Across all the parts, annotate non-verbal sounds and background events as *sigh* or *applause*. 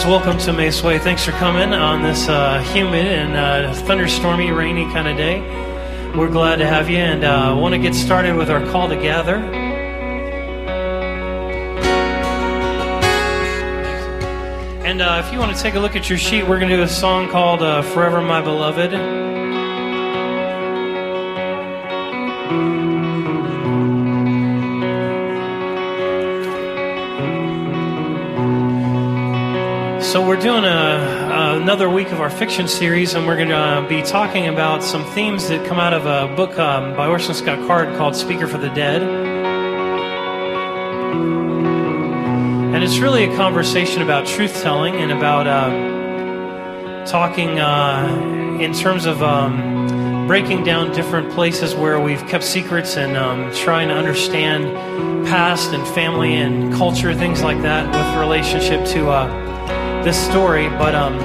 guys, welcome to Emmaus Way. Thanks for coming on this uh, humid and uh, thunderstormy, rainy kind of day. We're glad to have you and uh, want to get started with our call to gather. And uh, if you want to take a look at your sheet, we're going to do a song called uh, Forever My Beloved. So we're doing a, another week of our fiction series, and we're going to be talking about some themes that come out of a book um, by Orson Scott Card called "Speaker for the Dead." And it's really a conversation about truth telling and about um, talking uh, in terms of um, breaking down different places where we've kept secrets and um, trying to understand past and family and culture, things like that, with relationship to. Uh, this story, but um,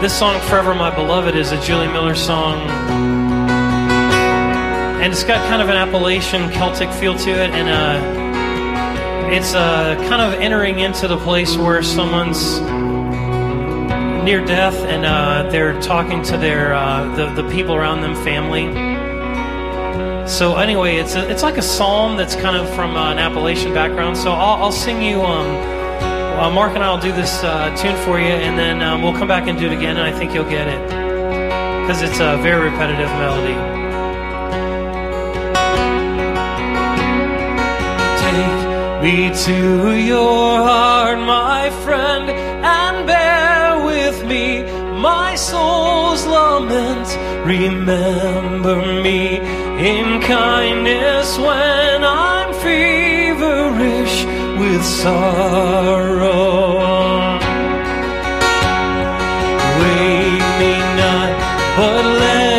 this song, Forever My Beloved, is a Julie Miller song. And it's got kind of an Appalachian Celtic feel to it, and uh, it's uh, kind of entering into the place where someone's near death and uh, they're talking to their uh, the, the people around them, family. So anyway, it's a, it's like a psalm that's kind of from uh, an Appalachian background. So I'll, I'll sing you. Um, uh, Mark and I will do this uh, tune for you, and then um, we'll come back and do it again, and I think you'll get it because it's a very repetitive melody. Take me to your heart, my friend, and bear with me my soul's lament. Remember me in kindness when with sorrow. Wake me not, but let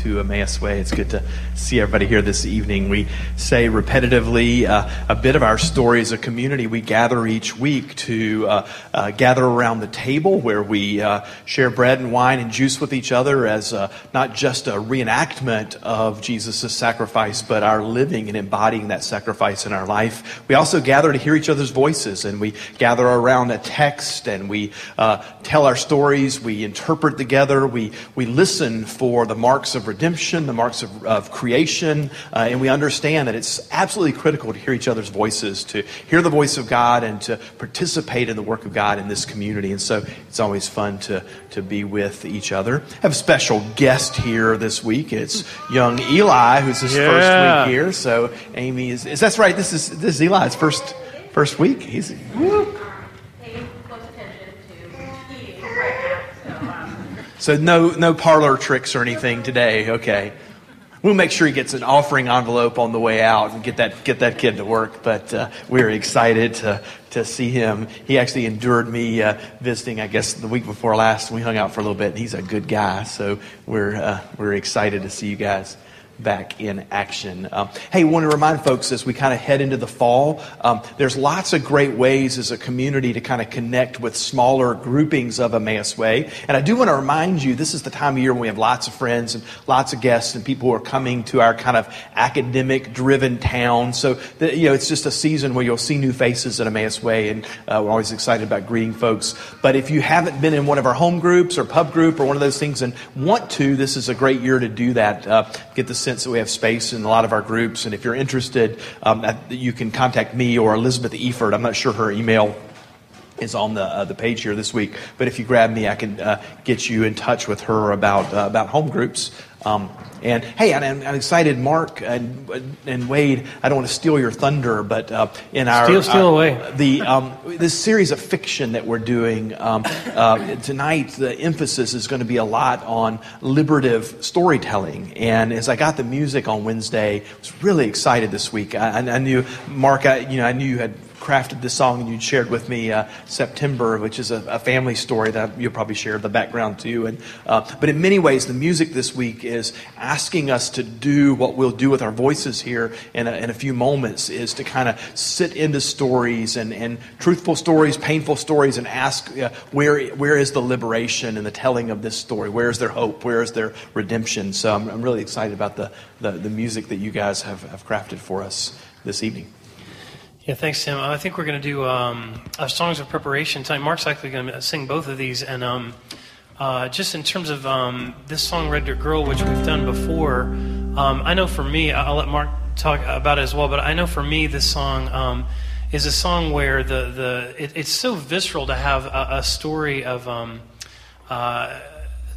to Emmaus Way. It's good to see everybody here this evening. We say repetitively uh, a bit of our story as a community. We gather each week to uh, uh, gather around the table where we uh, share bread and wine and juice with each other as uh, not just a reenactment of Jesus' sacrifice, but our living and embodying that sacrifice in our life. We also gather to hear each other's voices, and we gather around a text and we uh, tell our stories. We interpret together. We, we listen for the marks of redemption, the marks of, of creation, uh, and we understand that it's absolutely critical to hear each other's voices, to hear the voice of God, and to participate in the work of God in this community. And so it's always fun to, to be with each other. I have a special guest here this week. It's young Eli, who's his Yeah. first week here. So Amy is, is that's right. This is this is Eli's first first week. He's woo. paying close attention to eating right now. So, um, So no no parlor tricks or anything today. Okay. We'll make sure he gets an offering envelope on the way out and get that get that kid to work. But uh, we're excited to to see him. He actually endured me uh, visiting, I guess, the week before last. We hung out for a little bit, and he's a good guy. So we're uh, we're excited to see you guys back in action. Um, hey, want to remind folks as we kind of head into the fall, um, there's lots of great ways as a community to kind of connect with smaller groupings of Emmaus Way. And I do want to remind you, this is the time of year when we have lots of friends and lots of guests and people who are coming to our kind of academic driven town. So, the, you know, it's just a season where you'll see new faces at Emmaus Way and uh, we're always excited about greeting folks. But if you haven't been in one of our home groups or pub group or one of those things and want to, this is a great year to do that. Uh, get the sense that we have space in a lot of our groups. And if you're interested, um, you can contact me or Elizabeth Eford. I'm not sure her email is on the uh, the page here this week. But if you grab me, I can uh, get you in touch with her about uh, about home groups. Um, and hey, and I'm, I'm excited, Mark and, and Wade. I don't want to steal your thunder, but uh, in our Steal- steal our- away. the um, this series of fiction that we're doing um, uh, tonight, the emphasis is going to be a lot on liberative storytelling. And as I got the music on Wednesday, I was really excited this week. I, I knew Mark, I, you know, I knew you had crafted this song and you shared with me uh, September, which is a, a family story that you'll probably share the background to. And uh, but in many ways, the music this week is asking us to do what we'll do with our voices here in a, in a few moments, is to kind of sit into stories and, and truthful stories, painful stories, and ask uh, where where is the liberation in the telling of this story? Where is their hope? Where is their redemption? So I'm, I'm really excited about the, the the music that you guys have, have crafted for us this evening. Yeah, thanks, Tim. I think we're going to do um, songs of preparation tonight. Mark's actually going to sing both of these, and um, uh, just in terms of um, this song, "Red Dirt Girl," which we've done before, um, I know for me, I'll let Mark talk about it as well. But I know for me, this song um, is a song where the the it, it's so visceral to have a, a story of. Um, uh,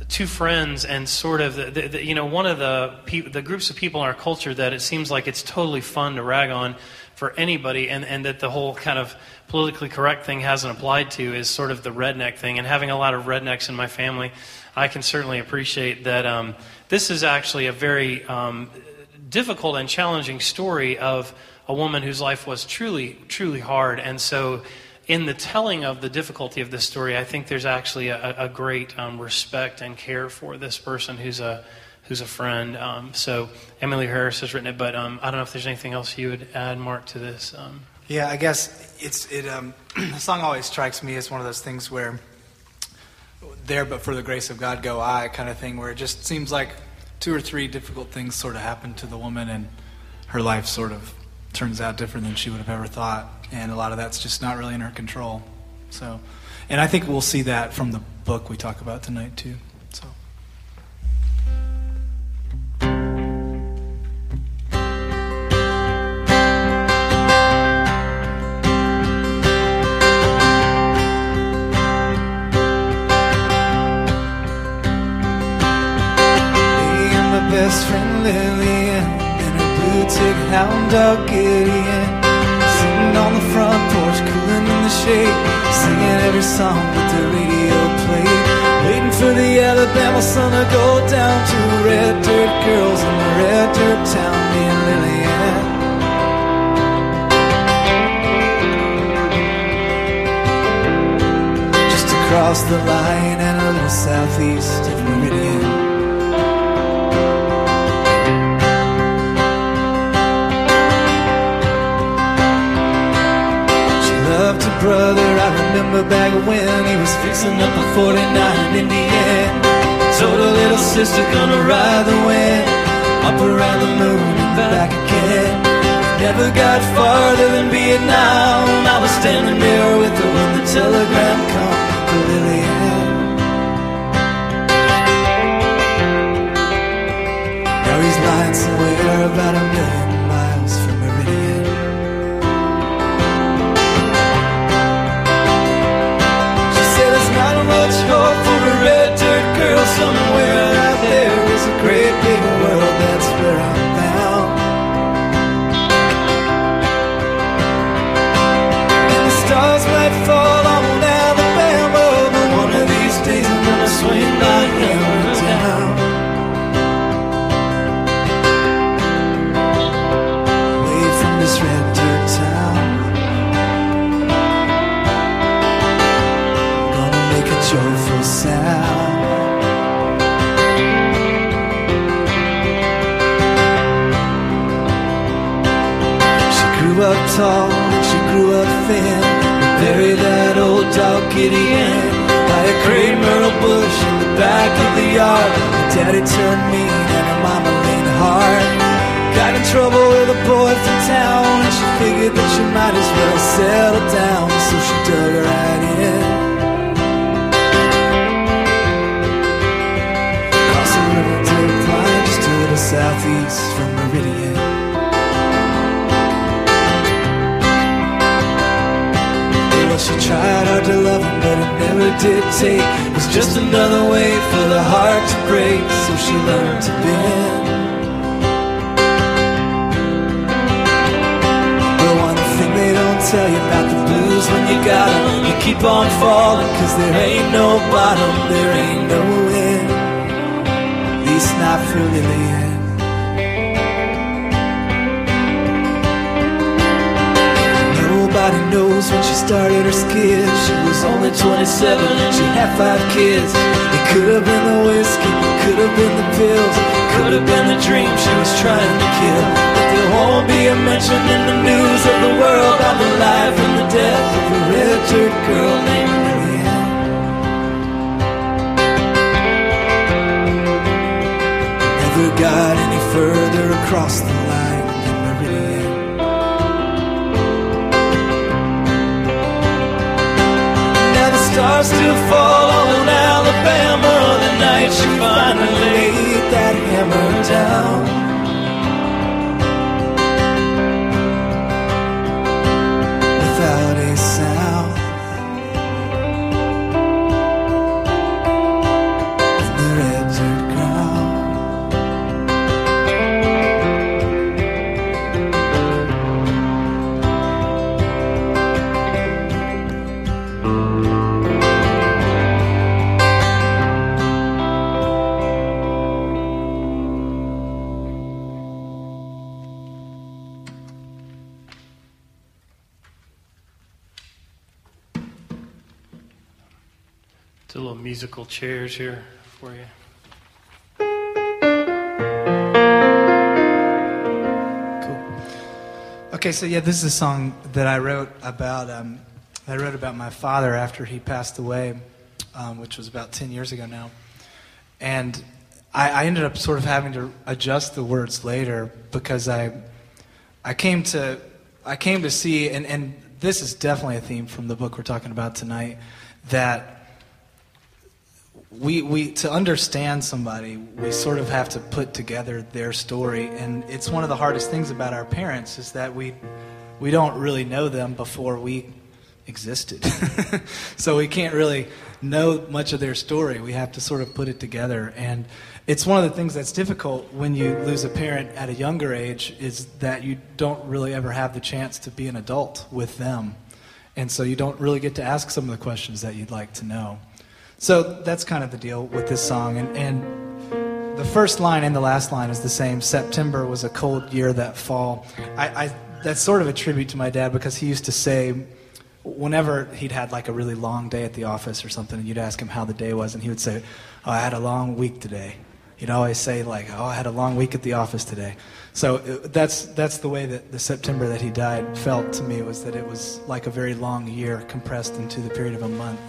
two friends and sort of the, the, the, you know one of the pe- the groups of people in our culture that it seems like it's totally fun to rag on for anybody and, and that the whole kind of politically correct thing hasn't applied to is sort of the redneck thing. And having a lot of rednecks in my family i can certainly appreciate that um, this is actually a very um, difficult and challenging story of a woman whose life was truly truly hard. And so in the telling of the difficulty of this story, I think there's actually a, a great um, respect and care for this person who's a who's a friend. Um, so Emmylou Harris has written it, but um, I don't know if there's anything else you would add, Mark, to this. Um, Yeah, I guess it's it. Um, *clears throat* the song always strikes me as one of those things where there, but for the grace of God, go I kind of thing, where it just seems like two or three difficult things sort of happen to the woman, and her life sort of turns out different than she would have ever thought, and a lot of that's just not really in her control. So, and I think we'll see that from the book we talk about tonight too. Best friend Lillian and her blue tick hound dog Gideon. Sitting on the front porch, cooling in the shade Singing every song that the radio played. Waiting for the Alabama sun to go down To red dirt girls in the red dirt town Me and Lillian. Just across the line and a little southeast of Meridian brother, I remember back when he was fixing up a 49 in the end. Told her little sister gonna ride the wind up around the moon and back again. Never got farther than Vietnam. I was standing there with her when the telegram come for Lillian. Now he's lying somewhere about a million for a red dirt girl somewhere out there. Is a great big world, 27 and she had five kids. It could have been the whiskey, could have been the pills, could have been the dream she was trying to kill. But there won't be a mention in the news of the world of the life and the death of a red dirt girl named Lillian. Never got any further across the stars still fall on Alabama the night she finally laid that hammer down. Do little musical chairs here for you. Cool. Okay, so yeah, this is a song that I wrote about. Um, I wrote about my father after he passed away, um, which was about ten years ago now, and I, I ended up sort of having to adjust the words later because I, I came to, I came to see, and, and this is definitely a theme from the book we're talking about tonight, that we, we to understand somebody we sort of have to put together their story. And it's one of the hardest things about our parents is that we we don't really know them before we existed. *laughs* So we can't really know much of their story. We have to sort of put it together. And it's one of the things that's difficult when you lose a parent at a younger age is that you don't really ever have the chance to be an adult with them. And so you don't really get to ask some of the questions that you'd like to know so that's kind of the deal with this song. And, and the first line and the last line is the same. September was a cold year that fall. I, I, that's sort of a tribute to my dad because he used to say, whenever he'd had like a really long day at the office or something, and you'd ask him how the day was, and he would say, oh, I had a long week today. He'd always say, like, oh, I had a long week at the office today. So uh, that's, that's the way that the September that he died felt to me, was that it was like a very long year compressed into the period of a month.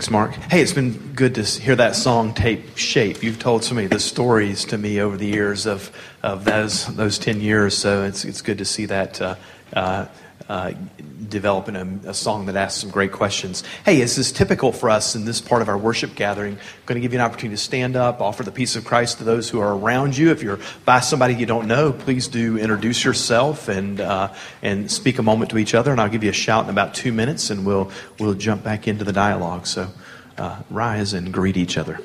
Thanks, Mark. Hey, it's been good to hear that song take shape. You've told so many of the stories to me over the years of, of those, those 10 years, so it's, it's good to see that uh, uh, uh, developing a, a, song that asks some great questions. Hey, this is typical for us in this part of our worship gathering. I'm going to give you an opportunity to stand up, offer the peace of Christ to those who are around you. If you're by somebody you don't know, please do introduce yourself and uh, and speak a moment to each other. And I'll give you a shout in about two minutes, and we'll we'll jump back into the dialogue. So uh, rise and greet each other.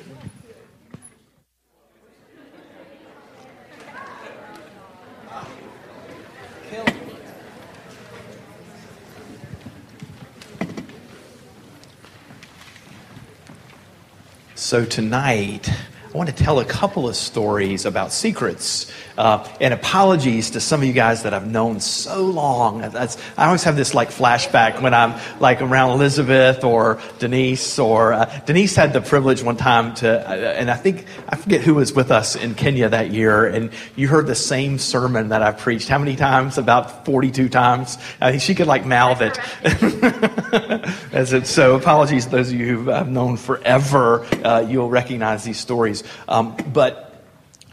So tonight, I want to tell a couple of stories about secrets. Uh, and apologies to some of you guys that I've known so long. That's, I always have this like flashback when I'm like around Elizabeth or Denise or uh, Denise had the privilege one time to, uh, and I think I forget who was with us in Kenya that year, and you heard the same sermon that I preached. How many times? About 42 times. I think she could like mouth it. *laughs* As it so apologies to those of you who I've known forever. Uh, you'll recognize these stories. Um, but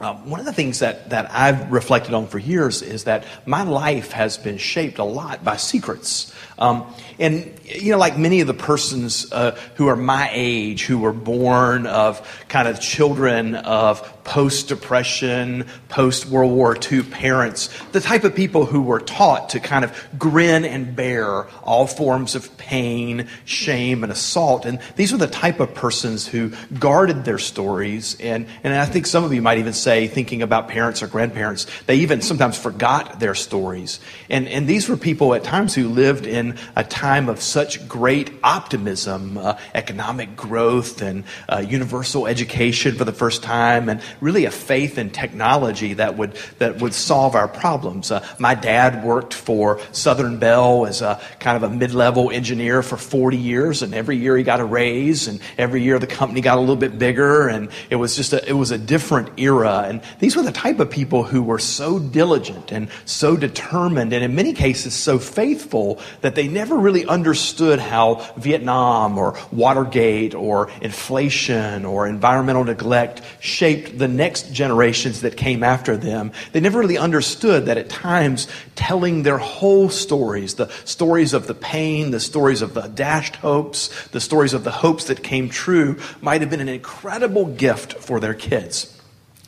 um, one of the things that, that I've reflected on for years is that my life has been shaped a lot by secrets. Um, and, you know, like many of the persons uh, who are my age, who were born of kind of children of post Depression, post World War II parents, the type of people who were taught to kind of grin and bear all forms of pain, shame, and assault. And these were the type of persons who guarded their stories. And, and I think some of you might even say, thinking about parents or grandparents, they even sometimes forgot their stories. And, and these were people at times who lived in a time of such great optimism, uh, economic growth, and uh, universal education for the first time, and really a faith in technology that would, that would solve our problems. Uh, my dad worked for Southern Bell as a kind of a mid level engineer for 40 years, and every year he got a raise, and every year the company got a little bit bigger, and it was just a, it was a different era. And these were the type of people who were so diligent and so determined, and in many cases so faithful that they never really understood how Vietnam or Watergate or inflation or environmental neglect shaped the next generations that came after them. They never really understood that at times telling their whole stories, the stories of the pain, the stories of the dashed hopes, the stories of the hopes that came true, might have been an incredible gift for their kids.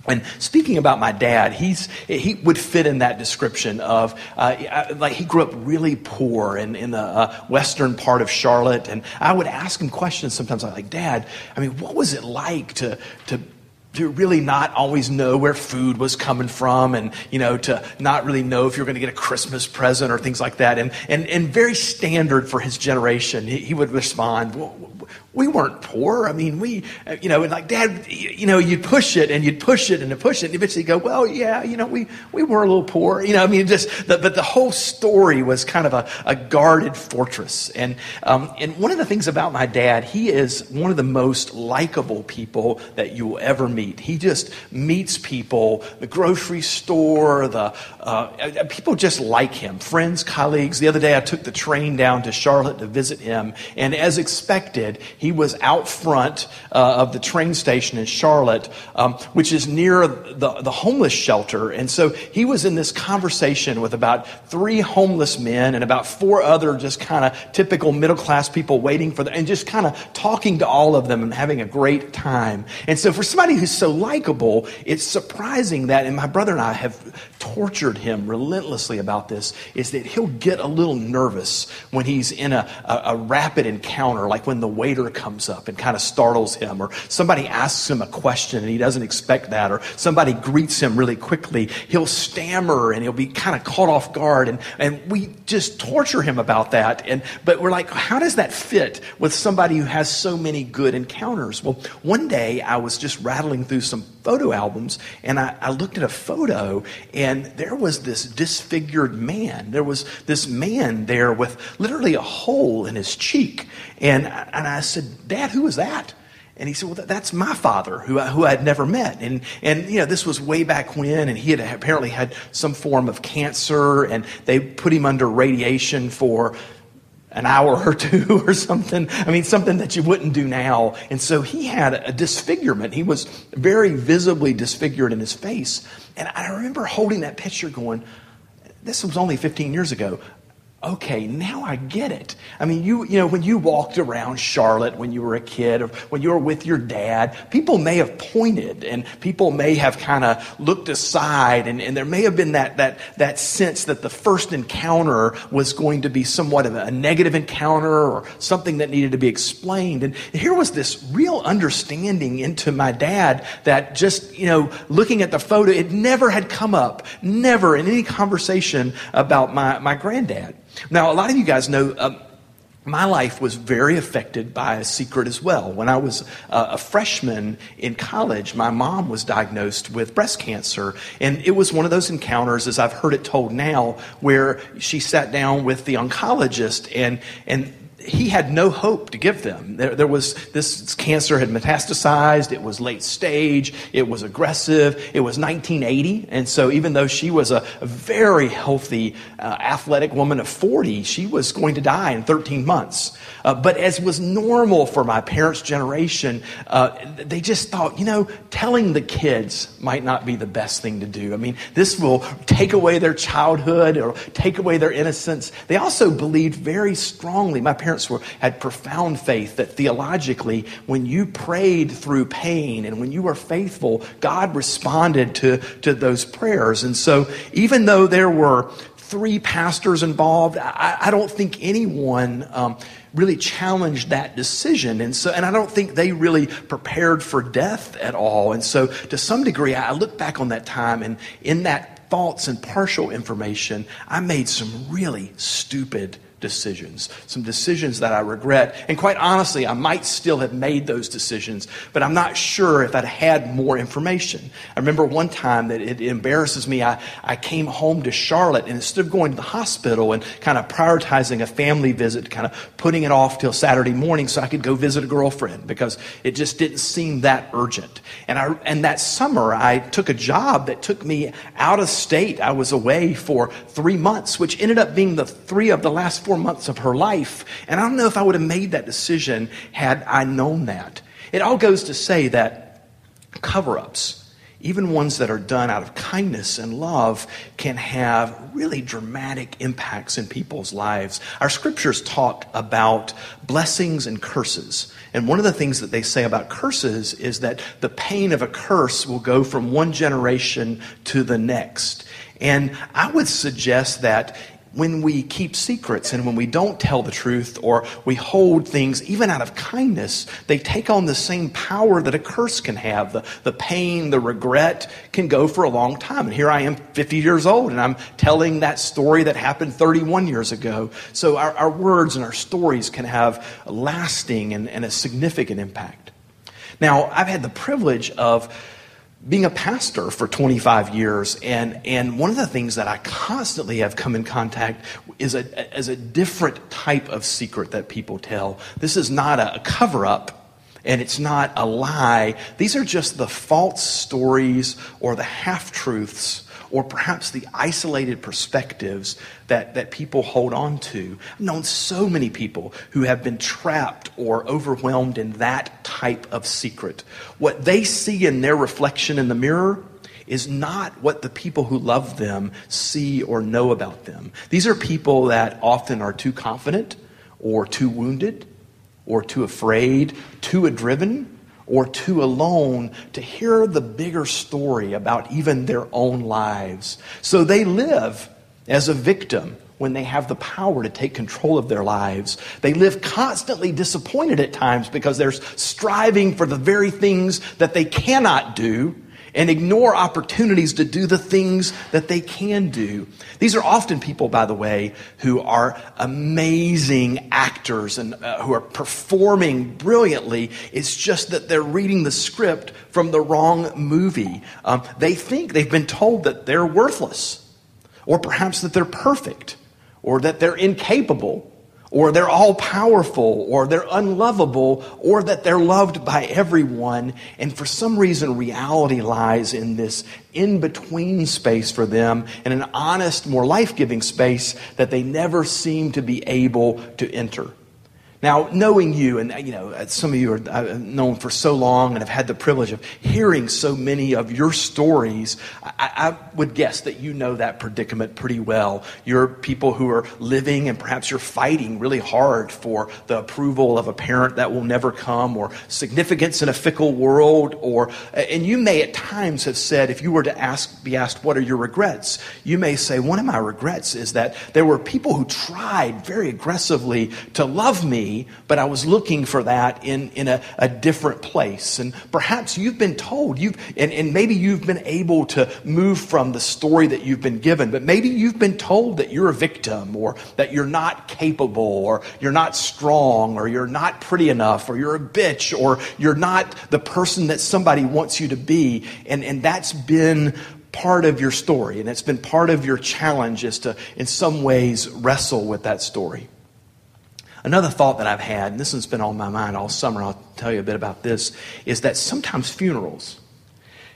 And speaking about my dad, he's, he would fit in that description of, uh, like, he grew up really poor in, in the uh, western part of Charlotte. And I would ask him questions sometimes. I'm like, Dad, I mean, what was it like to, to to really not always know where food was coming from and, you know, to not really know if you're going to get a Christmas present or things like that. And, and, and very standard for his generation, he, he would respond, we weren't poor. I mean, we, you know, and like dad, you know, you'd push it and you'd push it and you'd push it and eventually go, well, yeah, you know, we, we were a little poor, you know, I mean, just, the, but the whole story was kind of a, a guarded fortress. And, um, and one of the things about my dad, he is one of the most likable people that you will ever meet. He just meets people, the grocery store, the, uh, people just like him, friends, colleagues. The other day I took the train down to Charlotte to visit him. And as expected, he was out front uh, of the train station in Charlotte, um, which is near the, the homeless shelter. And so he was in this conversation with about three homeless men and about four other just kind of typical middle class people waiting for them and just kind of talking to all of them and having a great time. And so for somebody who's so likable, it's surprising that, and my brother and I have tortured him relentlessly about this, is that he'll get a little nervous when he's in a, a, a rapid encounter, like when the waiter comes up and kind of startles him, or somebody asks him a question and he doesn't expect that, or somebody greets him really quickly, he'll stammer and he'll be kind of caught off guard. And, and we just torture him about that. And, but we're like, how does that fit with somebody who has so many good encounters? Well, one day I was just rattling through some photo albums and I, I looked at a photo and there was this disfigured man. There was this man there with literally a hole in his cheek. And, and I said, Dad, who is that? And he said, well, that's my father who I, who I had never met. And, and, you know, this was way back when, and he had apparently had some form of cancer, and they put him under radiation for an hour or two *laughs* or something. I mean, something that you wouldn't do now. And so he had a disfigurement. He was very visibly disfigured in his face. And I remember holding that picture going, this was only 15 years ago okay, now I get it. I mean, you, you know, when you walked around Charlotte when you were a kid or when you were with your dad, people may have pointed and people may have kind of looked aside and, and there may have been that, that, that sense that the first encounter was going to be somewhat of a negative encounter or something that needed to be explained. And here was this real understanding into my dad that just, you know, looking at the photo, it never had come up, never in any conversation about my, my granddad. Now, a lot of you guys know um, my life was very affected by a secret as well. When I was uh, a freshman in college, my mom was diagnosed with breast cancer. And it was one of those encounters, as I've heard it told now, where she sat down with the oncologist and, and he had no hope to give them. There, there, was this cancer had metastasized. It was late stage. It was aggressive. It was 1980, and so even though she was a, a very healthy, uh, athletic woman of 40, she was going to die in 13 months. Uh, but as was normal for my parents' generation, uh, they just thought, you know, telling the kids might not be the best thing to do. I mean, this will take away their childhood or take away their innocence. They also believed very strongly. My parents parents were, had profound faith that theologically, when you prayed through pain and when you were faithful, God responded to, to those prayers. And so, even though there were three pastors involved, I, I don't think anyone um, really challenged that decision. And so, and I don't think they really prepared for death at all. And so, to some degree, I look back on that time and in that false and partial information, I made some really stupid decisions, some decisions that I regret. And quite honestly, I might still have made those decisions, but I'm not sure if I'd had more information. I remember one time that it embarrasses me. I, I came home to Charlotte, and instead of going to the hospital and kind of prioritizing a family visit, kind of putting it off till Saturday morning so I could go visit a girlfriend because it just didn't seem that urgent. And, I, and that summer, I took a job that took me out of state. I was away for three months, which ended up being the three of the last four months of her life. And I don't know if I would have made that decision had I known that. It all goes to say that cover ups, even ones that are done out of kindness and love, can have really dramatic impacts in people's lives. Our scriptures talk about blessings and curses. And one of the things that they say about curses is that the pain of a curse will go from one generation to the next. And I would suggest that when we keep secrets and when we don't tell the truth or we hold things even out of kindness, they take on the same power that a curse can have. The, the pain, the regret can go for a long time. And here I am 50 years old and I'm telling that story that happened 31 years ago. So our, our words and our stories can have a lasting and, and a significant impact. Now, I've had the privilege of being a pastor for 25 years, and, and one of the things that I constantly have come in contact is a, is a different type of secret that people tell. This is not a, a cover up, and it's not a lie. These are just the false stories or the half truths or perhaps the isolated perspectives that, that people hold on to. I've known so many people who have been trapped or overwhelmed in that type of secret. What they see in their reflection in the mirror is not what the people who love them see or know about them. These are people that often are too confident or too wounded or too afraid, too driven or too alone to hear the bigger story about even their own lives. So they live as a victim when they have the power to take control of their lives. They live constantly disappointed at times because they're striving for the very things that they cannot do and ignore opportunities to do the things that they can do. These are often people, by the way, who are amazing actors and uh, who are performing brilliantly. It's just that they're reading the script from the wrong movie. Um, they think they've been told that they're worthless, or perhaps that they're perfect, or that they're incapable or they're all powerful, or they're unlovable, or that they're loved by everyone. And for some reason, reality lies in this in between space for them, in an honest, more life giving space that they never seem to be able to enter. Now, knowing you, and you know, uh, some of you are I've known for so long and have had the privilege of hearing so many of your stories, I, I, would guess that you know that predicament pretty well. You're people who are living and perhaps you're fighting really hard for the approval of a parent that will never come, or significance in a fickle world, or and you may at times have said, if you were to ask, be asked, what are your regrets? You may say, one of my regrets is that there were people who tried very aggressively to love me but I was looking for that in, in a, a different place. And perhaps you've been told, you've, and, and maybe you've been able to move from the story that you've been given, but maybe you've been told that you're a victim or that you're not capable or you're not strong or you're not pretty enough or you're a bitch or you're not the person that somebody wants you to be. And, and that's been part of your story and it's been part of your challenge is to in some ways wrestle with that story Another thought that I've had, and this has been on my mind all summer, I'll tell you a bit about this, is that sometimes funerals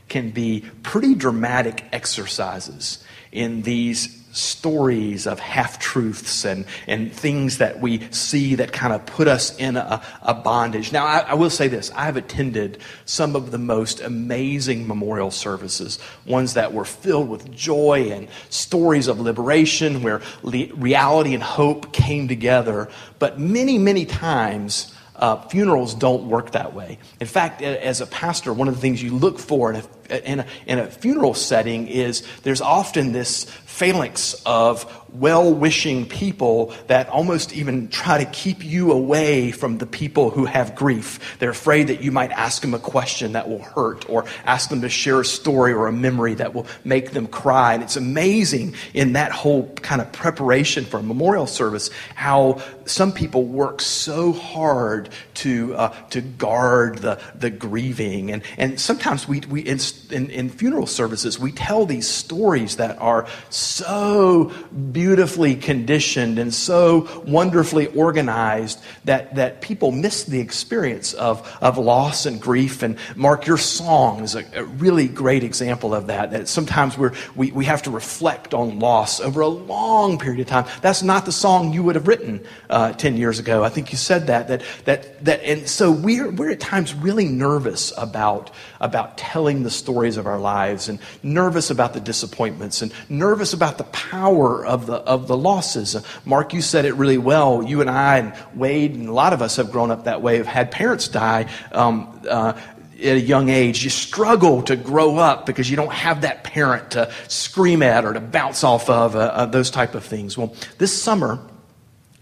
can be pretty dramatic exercises in these stories of half truths and, and things that we see that kind of put us in a, a bondage. Now, I, I, will say this I've attended some of the most amazing memorial services, ones that were filled with joy and stories of liberation where le- reality and hope came together. But many, many times, uh, funerals don't work that way. In fact, as a pastor, one of the things you look for in a, in a, in a funeral setting is there's often this phalanx of well wishing people that almost even try to keep you away from the people who have grief. They're afraid that you might ask them a question that will hurt or ask them to share a story or a memory that will make them cry. And it's amazing in that whole kind of preparation for a memorial service how some people work so hard to, uh, to guard the, the grieving. And, and sometimes we, we in, in, in funeral services, we tell these stories that are so beautifully conditioned and so wonderfully organized that, that people miss the experience of, of loss and grief. And Mark, your song is a, a really great example of that. That sometimes we're, we, we have to reflect on loss over a long period of time. That's not the song you would have written uh, 10 years ago. I think you said that. That, that, that and so we're, we're at times really nervous about, about telling the stories of our lives and nervous about the disappointments and nervous about the power of the, of the losses. Mark, you said it really well. You and I and Wade and a lot of us have grown up that way, have had parents die. Um, uh, at a young age, you struggle to grow up because you don't have that parent to scream at or to bounce off of, uh, uh, those type of things. Well, this summer,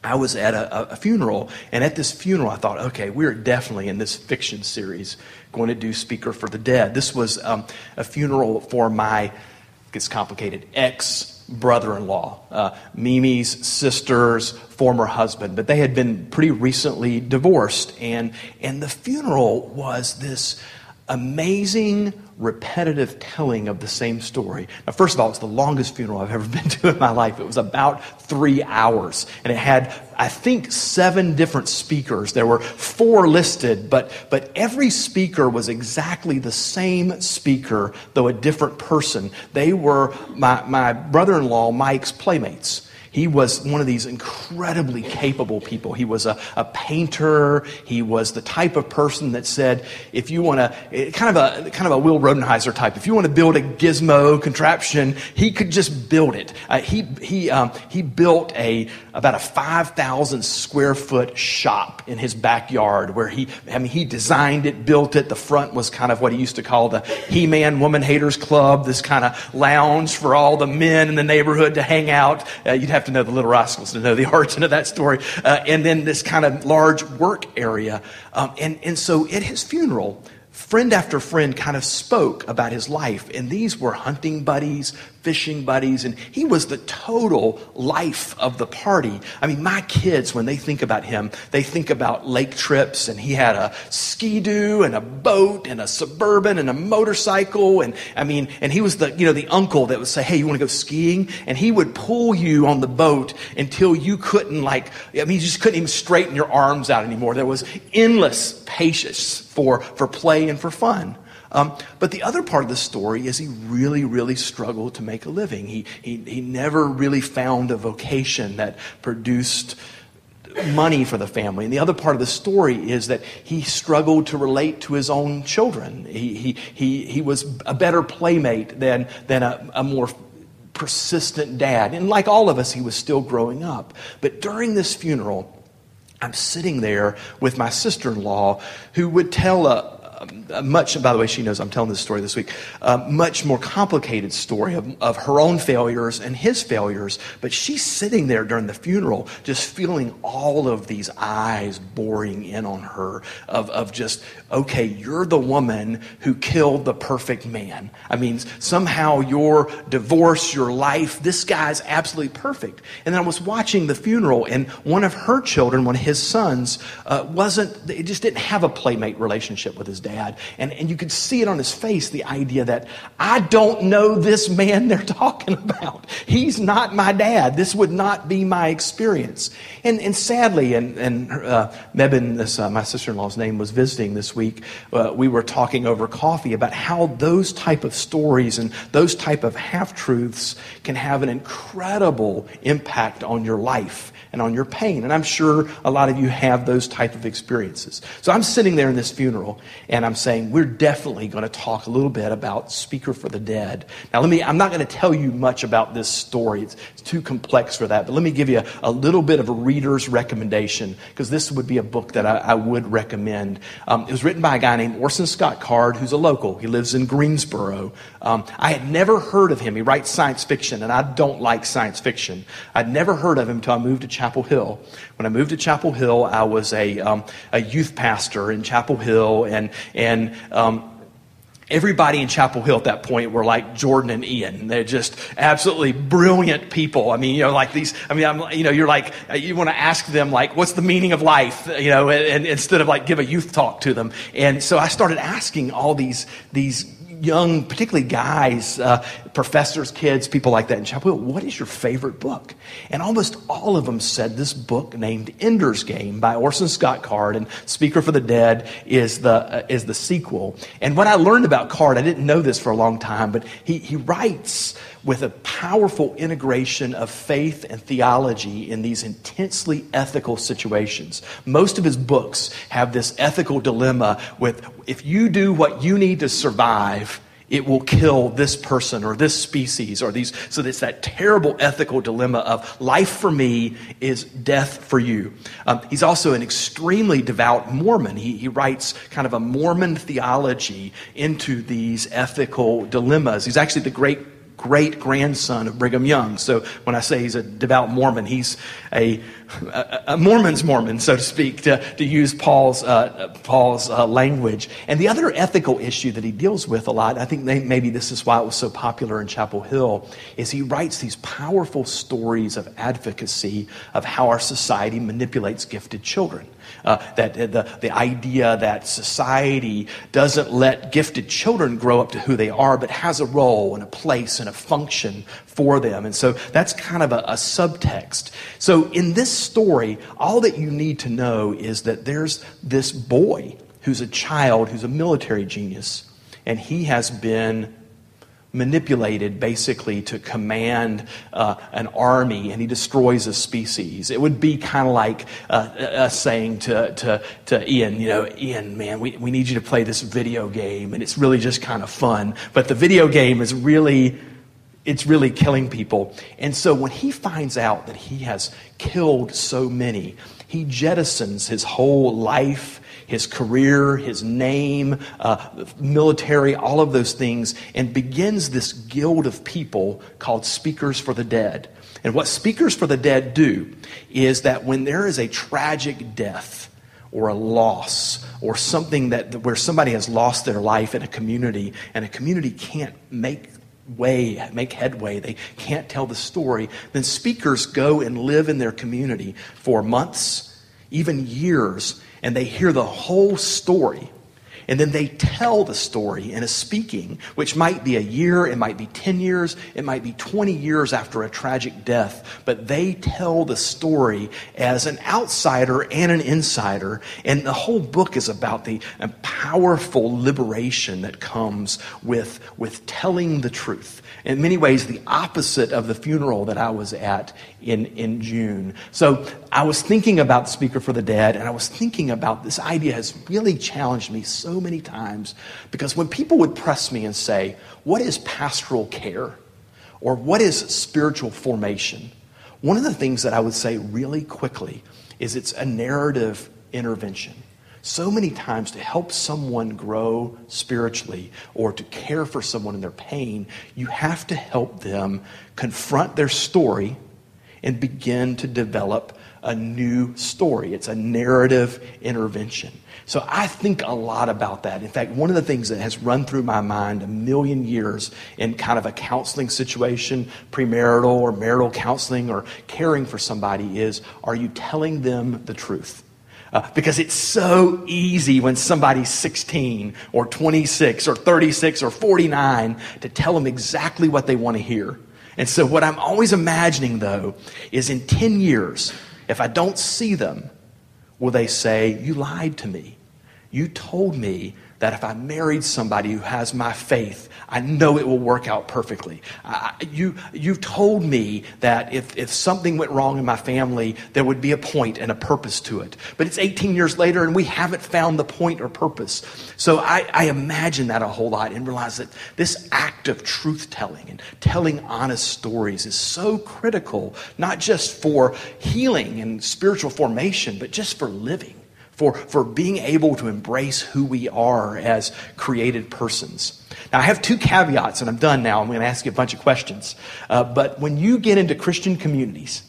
I was at a, a, funeral, and at this funeral, I thought, okay, we're definitely in this fiction series going to do Speaker for the Dead. This was um, a funeral for my, gets complicated, ex brother in law, uh, Mimi's sister's former husband, but they had been pretty recently divorced. And, and the funeral was this amazing, repetitive telling of the same story. Now, first of all, it's the longest funeral I've ever *laughs* been to in my life. It was about three hours, and it had, I think, seven different speakers. There were four listed, but, but every speaker was exactly the same speaker, though a different person. They were my, my brother in law, Mike's playmates. He was one of these incredibly capable people. He was a, a painter. He was the type of person that said, if you want to, eh, kind of a kind of a Will Rodenhiser type. If you want to build a gizmo contraption, he could just build it. Uh, he he um, he built a about a five thousand square foot shop in his backyard where he I mean he designed it, built it. The front was kind of what he used to call the He Man Woman Haters Club. This kind of lounge for all the men in the neighborhood to hang out. Uh, you'd have to know the Little Rascals to know the *laughs* origin of that story. Uh, and then this kind of large work area. Um, and, and so at his funeral, friend after friend kind of spoke about his life. And these were hunting buddies, fishing buddies, and he was the total life of the party. I mean, my kids, when they think about him, they think about lake trips, and he had a ski doo and a boat and a suburban and a motorcycle, and I mean, and he was the you know the uncle that would say, "Hey, you want to go skiing?" And he would pull you on the boat until you couldn't like, I mean, you just couldn't even straighten your arms out anymore. There was endless patience for for play and for fun. Um, but the other part of the story is he really, really struggled to make a living. He, he, he never really found a vocation that produced money for the family. And the other part of the story is that he struggled to relate to his own children. He, he, he, he was a better playmate than, than a, a more persistent dad. And like all of us, he was still growing up. But during this funeral, I'm sitting there with my sister in law who would tell a, a much, by the way, she knows I'm telling this story this week, a much more complicated story of, of her own failures and his failures. But she's sitting there during the funeral, just feeling all of these eyes boring in on her of, of just, okay, you're the woman who killed the perfect man. I mean, somehow your divorce, your life, this guy's absolutely perfect. And then I was watching the funeral, and one of her children, one of his sons, uh, wasn't, it just didn't have a playmate relationship with his dad. And, and you could see it on his face the idea that I don't know this man they're *laughs* talking about. He's not my dad. This would not be my experience. And, and sadly, and, and uh, Mebin, this, uh, my sister in law's name, was visiting this week. Uh, we were talking over coffee about how those type of stories and those type of half truths can have an incredible impact on your life and on your pain. And I'm sure a lot of you have those type of experiences. So I'm sitting there in this funeral and I'm saying, we're definitely going to talk a little bit about Speaker for the Dead. Now, let me, I'm not going to tell you much about this story. It's, it's too complex for that. But let me give you a, a little bit of a reader's recommendation because this would be a book that I, I would recommend. Um, it was written by a guy named Orson Scott Card, who's a local. He lives in Greensboro. Um, I had never heard of him. He writes science fiction, and I don't like science fiction. I'd never heard of him until I moved to Chapel Hill. When I moved to Chapel Hill, I was a, um, a youth pastor in Chapel Hill, and, and um, Everybody in Chapel Hill at that point were like Jordan and Ian. They're just absolutely brilliant people. I mean, you know, like these, I mean, I'm, you know, you're like, you want to ask them, like, what's the meaning of life, you know, and, and instead of like give a youth talk to them. And so I started asking all these, these young, particularly guys, uh, professors, kids, people like that in Chapel what is your favorite book? And almost all of them said this book named Ender's Game by Orson Scott Card and Speaker for the Dead is the, uh, is the sequel. And what I learned about Card, I didn't know this for a long time, but he, he writes with a powerful integration of faith and theology in these intensely ethical situations. Most of his books have this ethical dilemma with if you do what you need to survive, it will kill this person or this species or these. So it's that terrible ethical dilemma of life for me is death for you. Um, he's also an extremely devout Mormon. He, he writes kind of a Mormon theology into these ethical dilemmas. He's actually the great great grandson of Brigham Young. So when I say he's a devout Mormon, he's a, a, a Mormon's Mormon, so to speak, to, to use Paul's, uh, Paul's uh, language. And the other ethical issue that he deals with a lot, I think maybe this is why it was so popular in Chapel Hill, is he writes these powerful stories of advocacy of how our society manipulates gifted children. Uh, that the, the idea that society doesn't let gifted children grow up to who they are, but has a role and a place and a function for them. And so that's kind of a, a subtext. So in this story, all that you need to know is that there's this boy who's a child, who's a military genius, and he has been manipulated basically to command uh, an army and he destroys a species. It would be kind of like uh, us saying to, to, to Ian, you know, Ian, man, we, we need you to play this video game and it's really just kind of fun. But the video game is really, it's really killing people. And so when he finds out that he has killed so many, he jettisons his whole life his career, his name, uh, military, all of those things, and begins this guild of people called Speakers for the Dead. And what Speakers for the Dead do is that when there is a tragic death, or a loss or something that where somebody has lost their life in a community and a community can't make way, make headway, they can't tell the story, then speakers go and live in their community for months, even years, and they hear the whole story and then they tell the story in a speaking, which might be a year, it might be 10 years, it might be 20 years after a tragic death. But they tell the story as an outsider and an insider. And the whole book is about the powerful liberation that comes with, with telling the truth in many ways the opposite of the funeral that I was at in, in June. So I was thinking about the Speaker for the Dead, and I was thinking about this idea has really challenged me so many times because when people would press me and say, What is pastoral care? Or what is spiritual formation? One of the things that I would say really quickly is it's a narrative intervention so many times to help someone grow spiritually or to care for someone in their pain, you have to help them confront their story and begin to develop a new story. It's a narrative intervention. So I think a lot about that. In fact, one of the things that has run through my mind a million years in kind of a counseling situation, premarital or marital counseling or caring for somebody is are you telling them the truth? Uh, because it's so easy when somebody's 16 or 26 or 36 or 49 to tell them exactly what they want to hear. And so, what I'm always imagining, though, is in 10 years, if I don't see them, will they say, You lied to me? You told me that if I married somebody who has my faith, I know it will work out perfectly. I, you, you've told me that if, if something went wrong in my family, there would be a point and a purpose to it. But it's 18 years later and we haven't found the point or purpose. So I, I imagine that a whole lot and realize that this act of truth telling and telling honest stories is so critical, not just for healing and spiritual formation, but just for living for, for being able to embrace who we are as created persons. Now, I have two caveats, and I'm done now. I'm going to ask you a bunch of questions. Uh, but when you get into Christian communities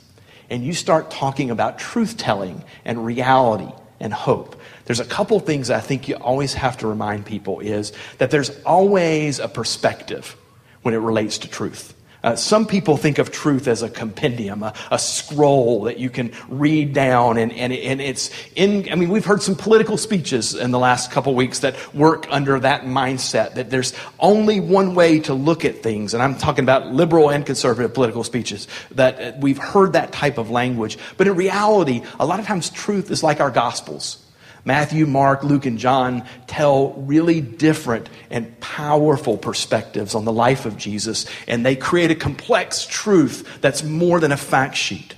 and you start talking about truth telling and reality and hope, there's a couple things I think you always have to remind people is that there's always a perspective when it relates to truth. Uh, some people think of truth as a compendium, a, a scroll that you can read down, and, and, and it's in. I mean, we've heard some political speeches in the last couple weeks that work under that mindset that there's only one way to look at things, and I'm talking about liberal and conservative political speeches. That uh, we've heard that type of language, but in reality, a lot of times truth is like our gospels. Matthew, Mark, Luke, and John tell really different and powerful perspectives on the life of Jesus, and they create a complex truth that's more than a fact sheet.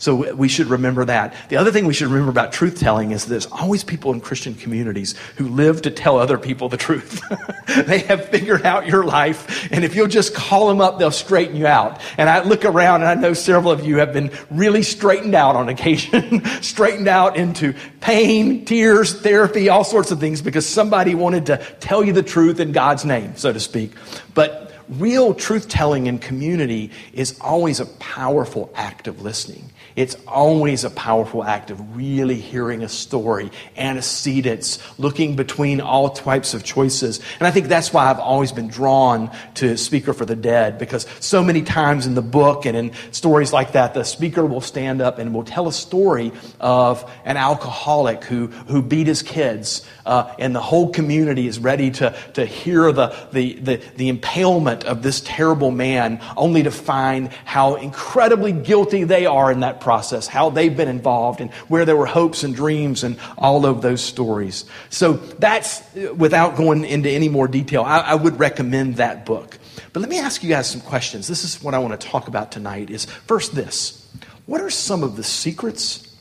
So we should remember that. The other thing we should remember about truth telling is there's always people in Christian communities who live to tell other people the truth. *laughs* they have figured out your life, and if you'll just call them up, they'll straighten you out. And I look around and I know several of you have been really straightened out on occasion, *laughs* straightened out into pain, tears, therapy, all sorts of things because somebody wanted to tell you the truth in God's name, so to speak. But real truth telling in community is always a powerful act of listening. It's always a powerful act of really hearing a story, antecedents, looking between all types of choices. And I think that's why I've always been drawn to Speaker for the Dead, because so many times in the book and in stories like that, the speaker will stand up and will tell a story of an alcoholic who, who beat his kids, uh, and the whole community is ready to, to hear the, the, the, the impalement of this terrible man, only to find how incredibly guilty they are in that process, how they've been involved, and where there were hopes and dreams and all of those stories. So that's, without going into any more detail, I, I would recommend that book. But let me ask you guys some questions. This is what I want to talk about tonight is first this. What are some of the secrets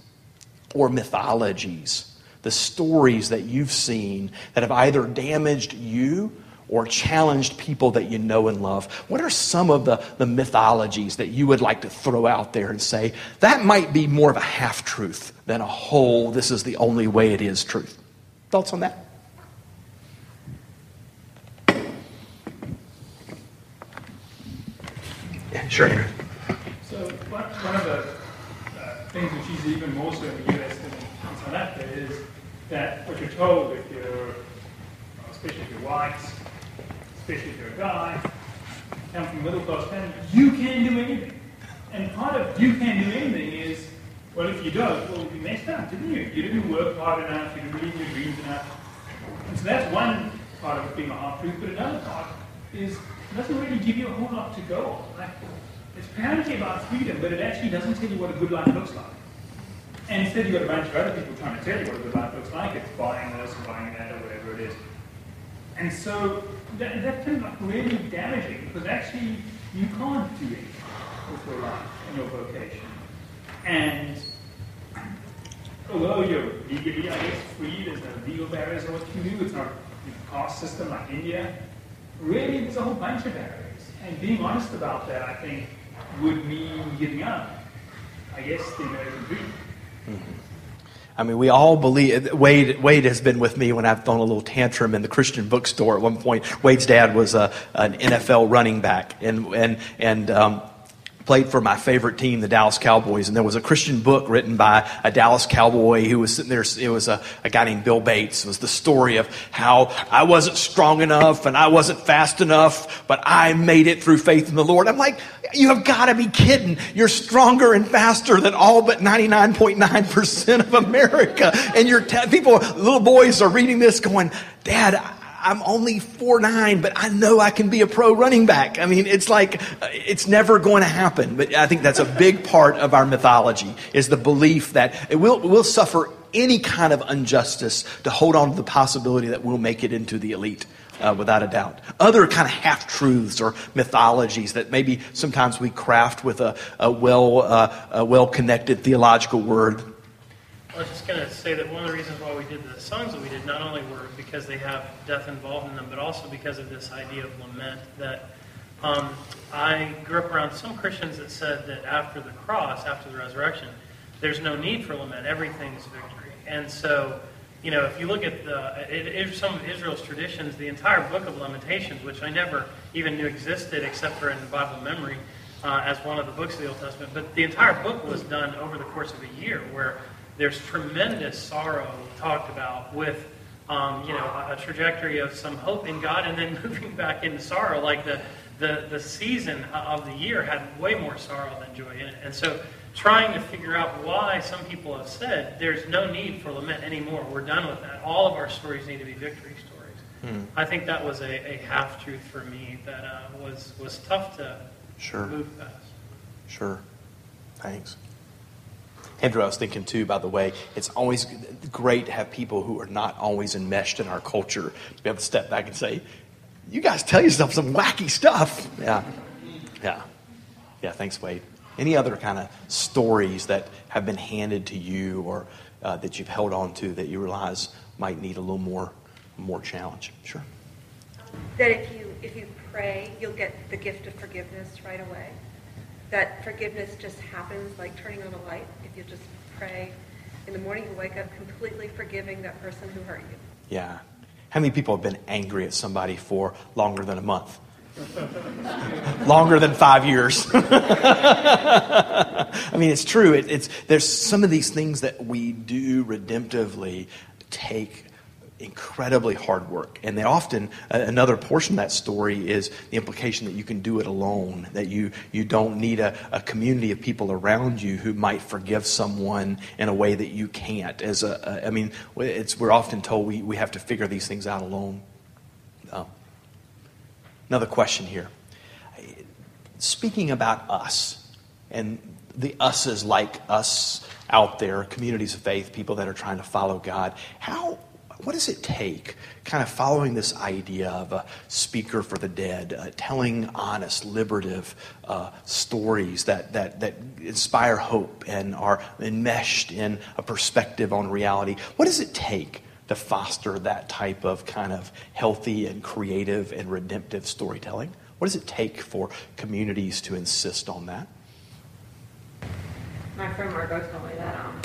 or mythologies, the stories that you've seen that have either damaged you or challenged people that you know and love? What are some of the, the mythologies that you would like to throw out there and say, that might be more of a half truth than a whole, this is the only way it is truth? Thoughts on that? Yeah, sure, So, one, one of the uh, things which is even more so in the US than in South Africa is that what you're told if you're, especially if you're white, especially if you're a guy, come from middle class family, you can do anything. And part of you can do anything is, well, if you don't, well, you messed up, didn't you? You didn't work hard enough, you didn't believe your dreams enough. And so that's one part of being a half truth, but another part is it doesn't really give you a whole lot to go on. Like, it's apparently about freedom, but it actually doesn't tell you what a good life looks like. And instead, you've got a bunch of other people trying to tell you what a good life looks like. It's buying this, buying that, or whatever it is. And so that, that can like really damaging because actually you can't do anything with your life and your vocation. And although you're legally, I guess, free, there's no legal barriers or what you do, it's not a caste system like India. Really, there's a whole bunch of barriers. And being honest about that, I think, would mean giving up, I guess, the American dream. Mm-hmm. I mean, we all believe. Wade, Wade has been with me when I've thrown a little tantrum in the Christian bookstore. At one point, Wade's dad was a, an NFL running back, and and and um, played for my favorite team, the Dallas Cowboys, and there was a Christian book written by a Dallas Cowboy who was sitting there. It was a, a guy named Bill Bates. It was the story of how I wasn't strong enough and I wasn't fast enough, but I made it through faith in the Lord. I'm like, you have got to be kidding. You're stronger and faster than all but 99.9% of America. And your people, little boys are reading this going, Dad, I'm only four nine, but I know I can be a pro running back. I mean, it's like uh, it's never going to happen. But I think that's a big part of our mythology is the belief that it will will suffer any kind of injustice to hold on to the possibility that we'll make it into the elite. Uh, without a doubt. Other kind of half truths or mythologies that maybe sometimes we craft with a, a well uh, well connected theological word I was just going to say that one of the reasons why we did the songs that we did not only were because they have death involved in them, but also because of this idea of lament. That um, I grew up around some Christians that said that after the cross, after the resurrection, there's no need for lament. Everything is victory. And so, you know, if you look at the, it, it, some of Israel's traditions, the entire book of Lamentations, which I never even knew existed except for in Bible memory. Uh, as one of the books of the Old Testament, but the entire book was done over the course of a year, where there's tremendous sorrow talked about with um, you know a, trajectory of some hope in God and then *laughs* moving back into sorrow. Like the, the the season of the year had way more sorrow than joy in it, and so trying to figure out why some people have said there's no need for lament anymore. We're done with that. All of our stories need to be victory stories. Hmm. I think that was a, a half truth for me that uh, was was tough to sure. move past. Sure. Thanks. Andrew, I was thinking too, by the way, it's always great to have people who are not always enmeshed in our culture to be able to step back and say, you guys tell yourself some wacky stuff. Yeah. Yeah. Yeah, thanks, Wade. Any other kind of stories that have been handed to you or uh, that you've held on to that you realize might need a little more more challenge? Sure. That if you if you pray, you'll get the gift of forgiveness right away that forgiveness just happens like turning on a light. If you just pray in the morning, you wake up completely forgiving that person who hurt you. Yeah. How many people have been angry at somebody for longer than a month? *laughs* longer than five years. *laughs* I mean, it's true. It, it's there's some of these things that we do redemptively take incredibly hard work. And they often, another portion of that story is the implication that you can do it alone, that you, you don't need a, a community of people around you who might forgive someone in a way that you can't. As a, a I mean, it's, we're often told we, we have to figure these things out alone. Um, another question here. Speaking about us and the us's like us out there, communities of faith, people that are trying to follow God, how what does it take, kind of following this idea of a speaker for the dead, uh, telling honest, liberative uh, stories that, that, that inspire hope and are enmeshed in a perspective on reality? What does it take to foster that type of kind of healthy and creative and redemptive storytelling? What does it take for communities to insist on that? My friend Margot told me that um,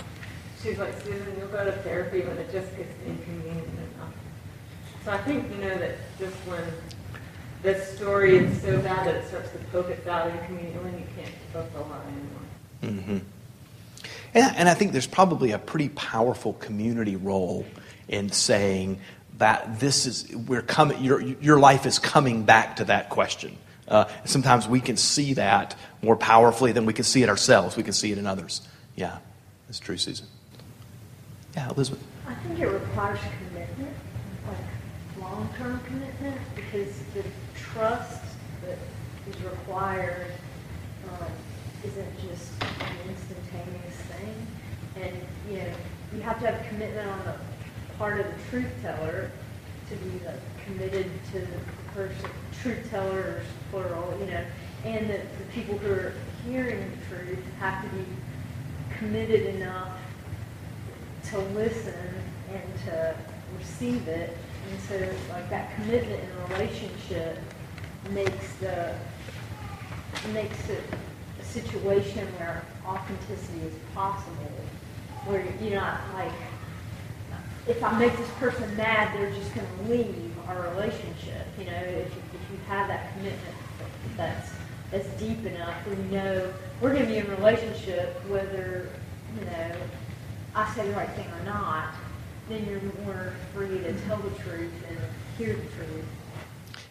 she's like, Susan, you'll go to therapy when it just gets inconvenient enough. So I think, you know, that just when this story is so bad that it starts to poke its out inconveniently, you can't keep up the line anymore. Mm-hmm. And, and I think there's probably a pretty powerful community role in saying that this is, we're coming, your, your life is coming back to that question Uh, sometimes we can see that more powerfully than we can see it ourselves. We can see it in others. Yeah, that's true, Susan. Yeah, Elizabeth. I think it requires commitment, like long-term commitment, because the trust that is required um, isn't just an instantaneous thing. And, you know, you have to have commitment on the part of the truth teller to be like committed to the person, truth tellers, plural, you know, and that the people who are hearing the truth have to be committed enough to listen and to receive it. And so, like that commitment in relationship makes the makes it a situation where authenticity is possible. Where you're not like, if I make this person mad, they're just going to leave our relationship. You know, if if you have that commitment that's that's deep enough, you know we're going to be in relationship whether you know I say the right thing or not, then you're more free to tell the truth and hear the truth.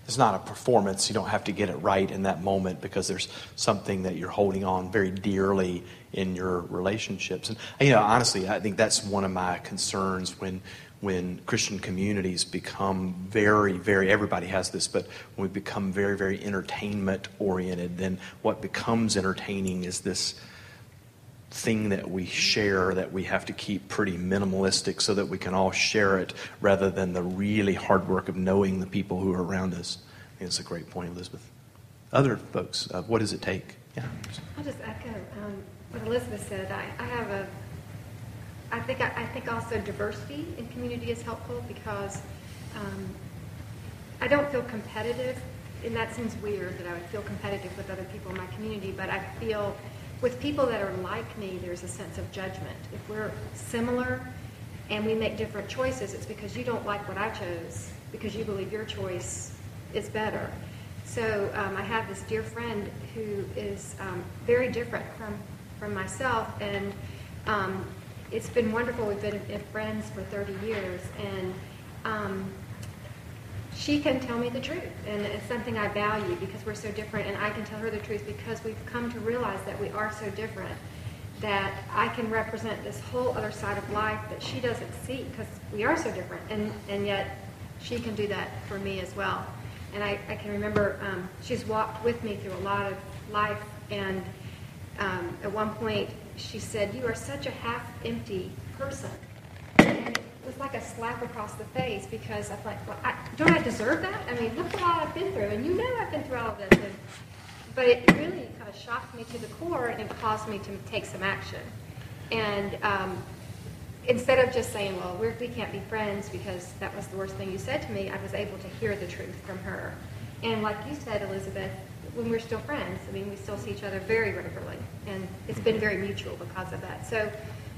It's not a performance. You don't have to get it right in that moment because there's something that you're holding on very dearly in your relationships. And you know, honestly, I think that's one of my concerns when when Christian communities become very, very, everybody has this, but when we become very, very entertainment oriented, then what becomes entertaining is this thing that we share that we have to keep pretty minimalistic so that we can all share it rather than the really hard work of knowing the people who are around us. It's a great point, Elizabeth. Other folks, uh, what does it take? Yeah. I'll just echo um, what Elizabeth said. I, I have a, I think, I, I, think also diversity in community is helpful because um, I don't feel competitive, and that seems weird that I would feel competitive with other people in my community, but I feel with people that are like me, there's a sense of judgment. If we're similar and we make different choices, it's because you don't like what I chose, because you believe your choice is better. So um, I have this dear friend who is um, very different from, from myself, and um, it's been wonderful. We've been friends for 30 years, and um, she can tell me the truth. And it's something I value because we're so different. And I can tell her the truth because we've come to realize that we are so different. That I can represent this whole other side of life that she doesn't see because we are so different. And, and yet she can do that for me as well. And I, I can remember um, she's walked with me through a lot of life. And um, at one point she said, You are such a half empty person. And it was like a slap across the face because I thought, well, I, don't I deserve that? I mean, look at what I've been through, and you know I've been through all this. And, but it really kind of shocked me to the core, and it caused me to take some action. And um, instead of just saying, well, we're, we can't be friends because that was the worst thing you said to me, I was able to hear the truth from her. And like you said, Elizabeth, when we're still friends, I mean, we still see each other very regularly, and it's been very mutual because of that. So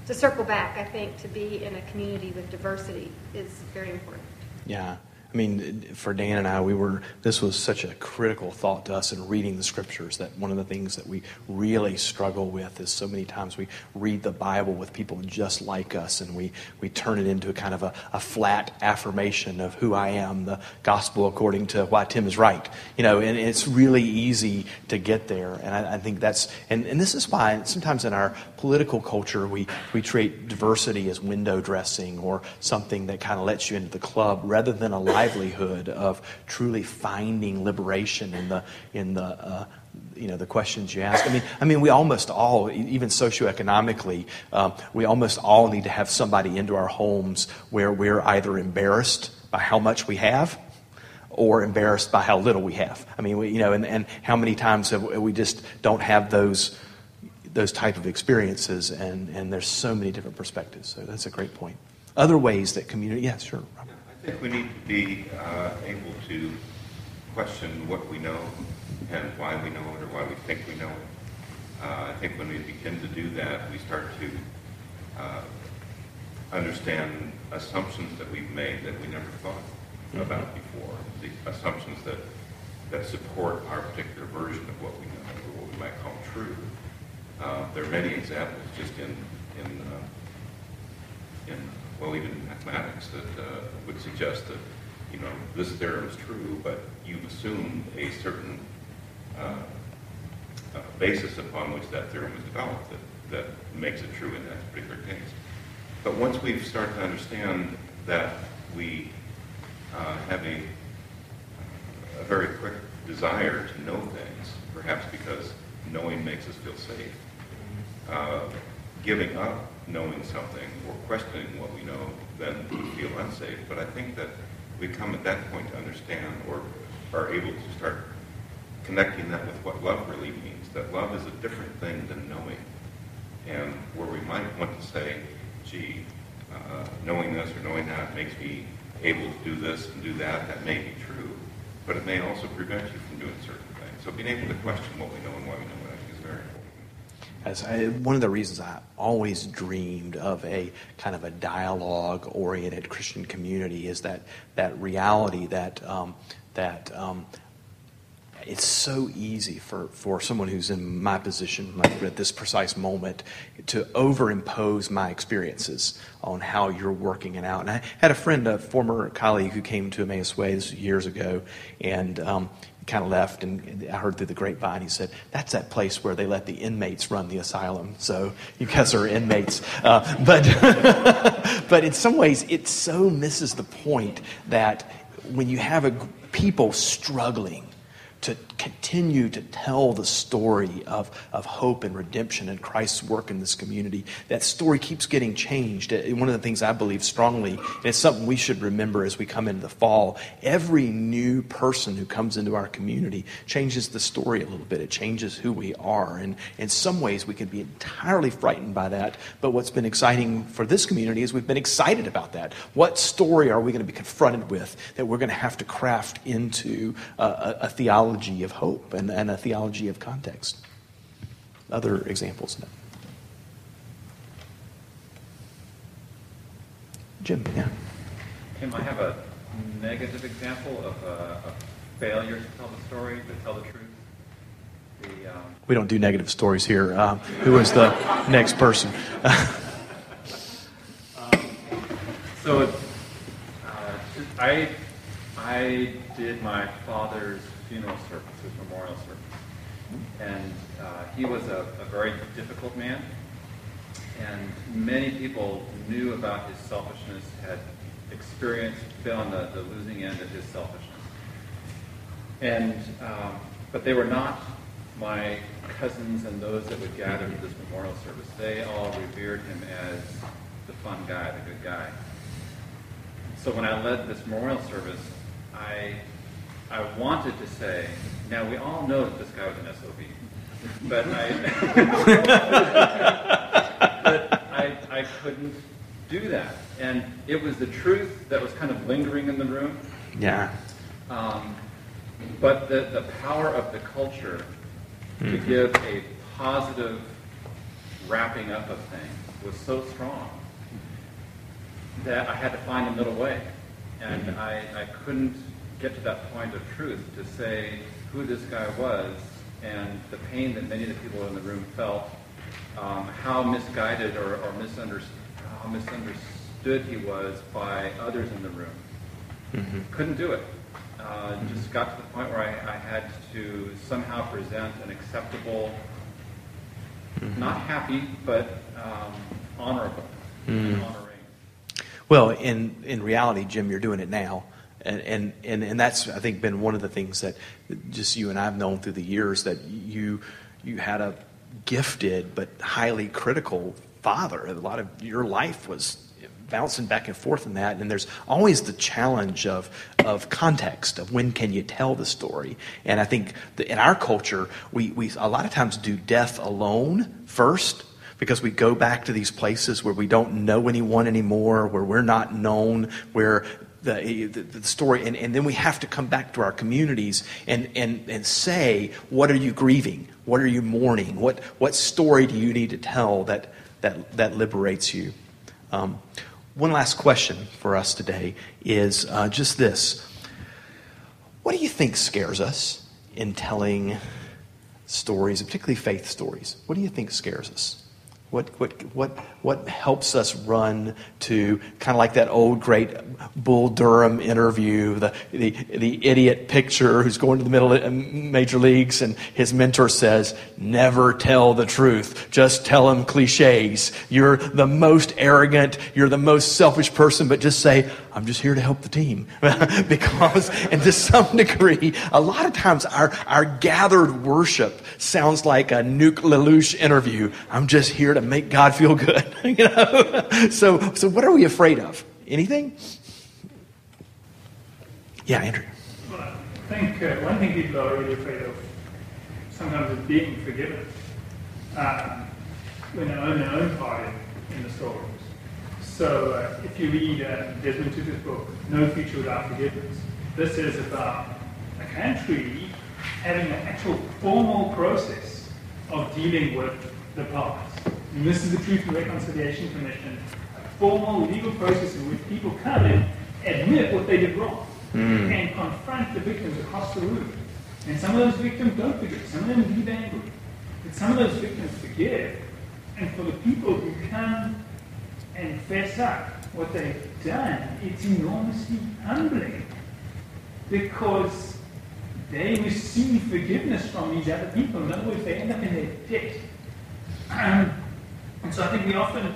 to circle back, I think to be in a community with diversity is very important. Yeah. I mean, for Dan and I, we were, this was such a critical thought to us in reading the scriptures that one of the things that we really struggle with is so many times we read the Bible with people just like us and we, we turn it into a kind of a, a flat affirmation of who I am, the gospel according to why Tim is right. You know, and it's really easy to get there. And I, I think that's, and, and this is why sometimes in our political culture, we, we treat diversity as window dressing or something that kind of lets you into the club rather than a life livelihood of truly finding liberation in the in the uh, you know the questions you ask. I mean, I mean, we almost all, even socioeconomically, um, we almost all need to have somebody into our homes where we're either embarrassed by how much we have, or embarrassed by how little we have. I mean, we, you know, and, and how many times have we just don't have those those type of experiences, and and there's so many different perspectives. So that's a great point. Other ways that community, yeah, sure. Robert. I think we need to be uh, able to question what we know and why we know it or why we think we know it. Uh, I think when we begin to do that, we start to uh, understand assumptions that we've made that we never thought mm-hmm. about before, the assumptions that, that support our particular version of what we know or what we might call true. Uh, there are many examples just in, in, uh, in well, even in mathematics that uh, would suggest that, you know, this theorem is true, but you've assumed a certain uh, uh, basis upon which that theorem was developed that, that makes it true in that particular case. But once we've started to understand that we uh, have a, a very quick desire to know things, perhaps because knowing makes us feel safe, uh, giving up knowing something or questioning what we know, then we feel unsafe. But I think that we come at that point to understand or are able to start connecting that with what love really means, that love is a different thing than knowing. And where we might want to say, gee, uh, knowing this or knowing that makes me able to do this and do that, that may be true, but it may also prevent you from doing certain things. So being able to question what we know and why we know it, I think is very important. As I, one of the reasons I always dreamed of a kind of a dialogue-oriented Christian community is that that reality that um, that um, it's so easy for, for someone who's in my position, like at this precise moment, to overimpose my experiences on how you're working it out. And I had a friend, a former colleague, who came to Emmaus Way years ago, and um, kind of left. And I heard through the grapevine, he said, "That's that place where they let the inmates run the asylum." So you guys are inmates, uh, but *laughs* but in some ways, it so misses the point that when you have a people struggling to continue to tell the story of, of hope and redemption and Christ's work in this community. That story keeps getting changed. Uh, one of the things I believe strongly, and it's something we should remember as we come into the fall, every new person who comes into our community changes the story a little bit. It changes who we are. And in some ways, we can be entirely frightened by that. But what's been exciting for this community is we've been excited about that. What story are we going to be confronted with that we're going to have to craft into a, a, a theology of hope and, and a theology of context. Other examples? Jim, yeah. Tim, I have a negative example of a, a failure to tell the story, to tell the truth. The, um, we don't do negative stories here. Uh, who is the next person? *laughs* so uh, I, I did my father's funeral service, his memorial service. And uh, he was a, a, very difficult man, and many people knew about his selfishness, had experienced, been on the, the losing end of his selfishness. And, um, but they were not my cousins and those that would gather to this memorial service. They all revered him as the fun guy, the good guy. So when I led this memorial service, I I wanted to say, now we all know that this guy was an SOB, but I, *laughs* but I, I couldn't do that. And it was the truth that was kind of lingering in the room. Yeah. Um, but the, the power of the culture mm-hmm. to give a positive wrapping up of things was so strong that I had to find a middle way. And mm-hmm. I, I couldn't get to that point of truth to say who this guy was and the pain that many of the people in the room felt, um, how misguided or, or misunderstood, how misunderstood he was by others in the room. Mm-hmm. Couldn't do it. Uh, mm-hmm. Just got to the point where I, I had to somehow present an acceptable, mm-hmm. not happy, but um, honorable, honoring. Well, in, in reality, Jim, you're doing it now. And, and, and, and that's, I think, been one of the things that just you and I have known through the years that you, you had a gifted but highly critical father. A lot of your life was bouncing back and forth in that and there's always the challenge of of context of when can you tell the story and i think in our culture we, we a lot of times do death alone first because we go back to these places where we don't know anyone anymore, where we're not known, where the, the, the, story, and, and then we have to come back to our communities and, and, and say, what are you grieving? What are you mourning? What, what story do you need to tell that, that, that liberates you? Um, one last question for us today is uh, just this What do you think scares us in telling stories, particularly faith stories? What do you think scares us? What, what, what, what helps us run to kind of like that old great Bull Durham interview, the, the, the idiot pitcher who's going to the middle uh, major leagues, and his mentor says, Never tell the truth, just tell him cliches. You're the most arrogant, you're the most selfish person, but just say, I'm just here to help the team. *laughs* because, and to some degree, a lot of times our, our gathered worship sounds like a Nuke LaLoosh interview. I'm just here to make God feel good. *laughs* you know? so, so what are we afraid of? Anything? Yeah, Andrew. Well, I think uh, one thing people are really afraid of sometimes is being forgiven um, when they own their own part in, the stories. So uh, if you read uh, Desmond Tutu's book, No Future Without Forgiveness, this is about a country having an actual formal process of dealing with the past. And this is the Truth and Reconciliation Commission, a formal legal process in which people come in, admit what they did wrong, mm. and confront the victims across the room. And some of those victims don't forgive, some of them leave angry. But some of those victims forgive. And for the people who come and fess up what they've done, it's enormously humbling. Because they receive forgiveness from these other people. In other words, they end up in their debt. Um, and so I think we often,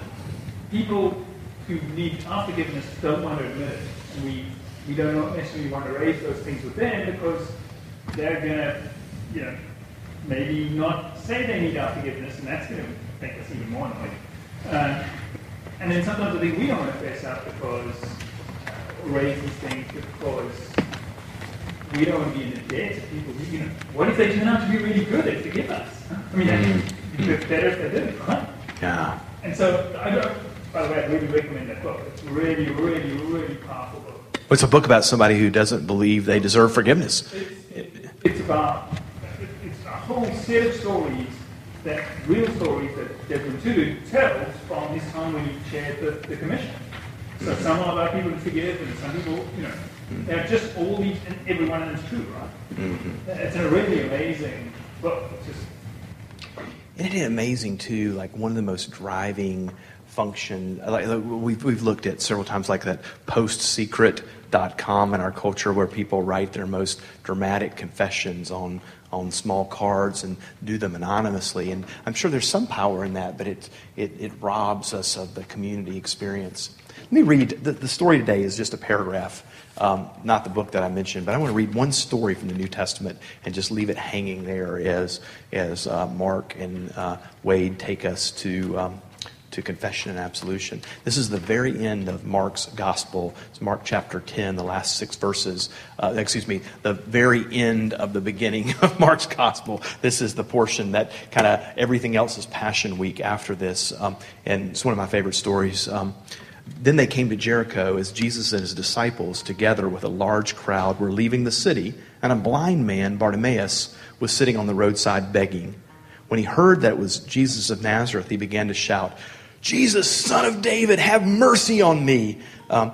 people who need our forgiveness don't want to admit it. And we, we don't necessarily want to raise those things with them because they're going to, you know, maybe not say they need our forgiveness, and that's going to make us even more annoyed. Uh, and then sometimes I think we don't want to face up because, uh, raise these things because we don't want to be in the debt to people who, you know, what if they turn out to be really good? They forgive us. I mean, mm-hmm. it's better if they did, right? Yeah. And so, I don't, by the way, I really recommend that book. It's really, really, really powerful book. It's a book about somebody who doesn't believe they deserve forgiveness. It's, it's about it's a whole set of stories that real stories that Desmond Tutu tells from his time when he chaired the, the commission. So some of our people forgive, and some people, you know, mm-hmm. they're just all these, and every one of them is true, right? Mm-hmm. It's a really amazing book. It's just isn't it amazing too? Like one of the most driving function. Like we've we've looked at several times, like that postsecret.com in our culture, where people write their most dramatic confessions on on small cards and do them anonymously. And I'm sure there's some power in that, but it it, it robs us of the community experience. Let me read. The, the story today is just a paragraph um, not the book that I mentioned, but I want to read one story from the New Testament and just leave it hanging there as, as uh, Mark and uh, Wade take us to, um, to confession and absolution. This is the very end of Mark's gospel. It's Mark chapter 10, the last six verses. Uh, excuse me, the very end of the beginning *laughs* of Mark's gospel. This is the portion that kind of everything else is Passion Week after this. Um, and it's one of my favorite stories. Um, then they came to Jericho as Jesus and his disciples, together with a large crowd, were leaving the city, and a blind man, Bartimaeus, was sitting on the roadside begging. When he heard that it was Jesus of Nazareth, he began to shout, Jesus, son of David, have mercy on me. Um,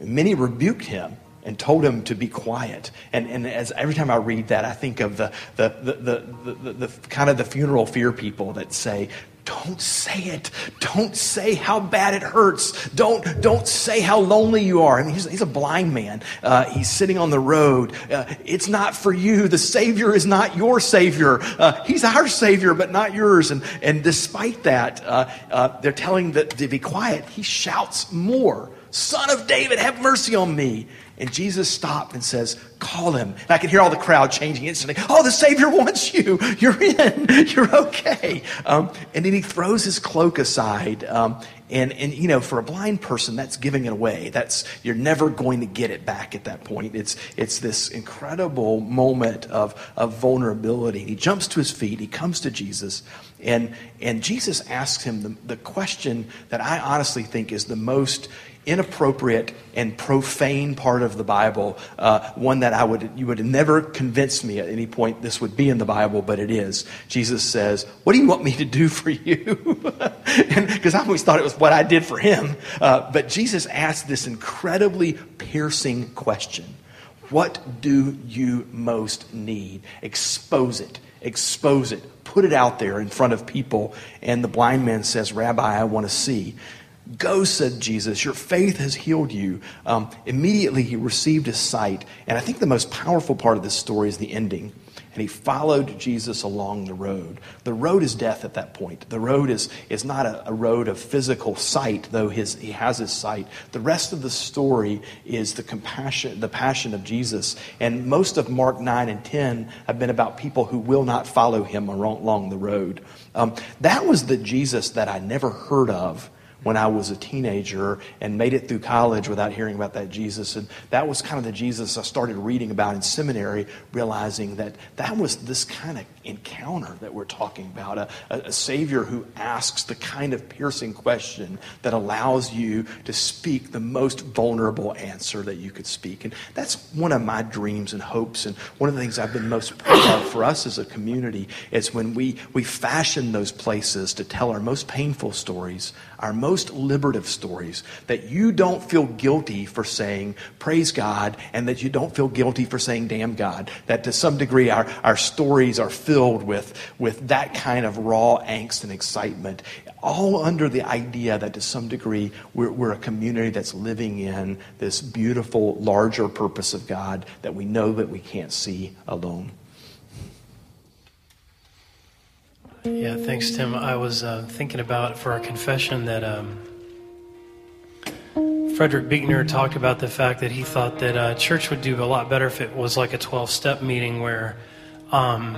many rebuked him and told him to be quiet. And, and as every time I read that, I think of the, the, the, the, the, the kind of the funeral fear people that say, don't say it. Don't say how bad it hurts. Don't, don't say how lonely you are. I mean, he's, he's a blind man. Uh, he's sitting on the road. Uh, it's not for you. The Savior is not your Savior. Uh, he's our Savior, but not yours. And, and despite that, uh, uh, they're telling that to be quiet. He shouts more Son of David, have mercy on me. And Jesus stopped and says, Call him. And I can hear all the crowd changing instantly. Oh, the Savior wants you. You're in. You're okay. Um, and then he throws his cloak aside. Um, and, and, you know, for a blind person, that's giving it away. That's, you're never going to get it back at that point. It's, it's this incredible moment of, of vulnerability. He jumps to his feet. He comes to Jesus. And, and Jesus asks him the, the question that I honestly think is the most inappropriate and profane part of the Bible, uh, one that I would you would never convince me at any point this would be in the Bible, but it is. Jesus says, "What do you want me to do for you?" *laughs* Because I always thought it was what I did for him, uh, but Jesus asked this incredibly piercing question: "What do you most need? Expose it." expose it, put it out there in front of people. And the blind man says, Rabbi, I want to see. Go, said Jesus, your faith has healed you. Um, immediately he received his sight. And I think the most powerful part of this story is the ending and he followed Jesus along the road. The road is death at that point. The road is, is not a, a, road of physical sight, though his, he has his sight. The rest of the story is the compassion, the passion of Jesus. And most of Mark 9 and 10 have been about people who will not follow him along the road. Um, that was the Jesus that I never heard of when I was a teenager and made it through college without hearing about that Jesus. And that was kind of the Jesus I started reading about in seminary, realizing that that was this kind of encounter that we're talking about a, a, Savior who asks the kind of piercing question that allows you to speak the most vulnerable answer that you could speak. And that's one of my dreams and hopes. And one of the things I've been most proud of for us as a community is when we, we fashion those places to tell our most painful stories our most liberative stories, that you don't feel guilty for saying, praise God, and that you don't feel guilty for saying, damn God. That to some degree our, our stories are filled with, with that kind of raw angst and excitement, all under the idea that to some degree we're, we're a community that's living in this beautiful, larger purpose of God that we know that we can't see alone. Yeah, thanks, Tim. I was uh, thinking about for our confession that um, Frederick Buechner talked about the fact that he thought that uh, church would do a lot better if it was like a 12 step meeting where um,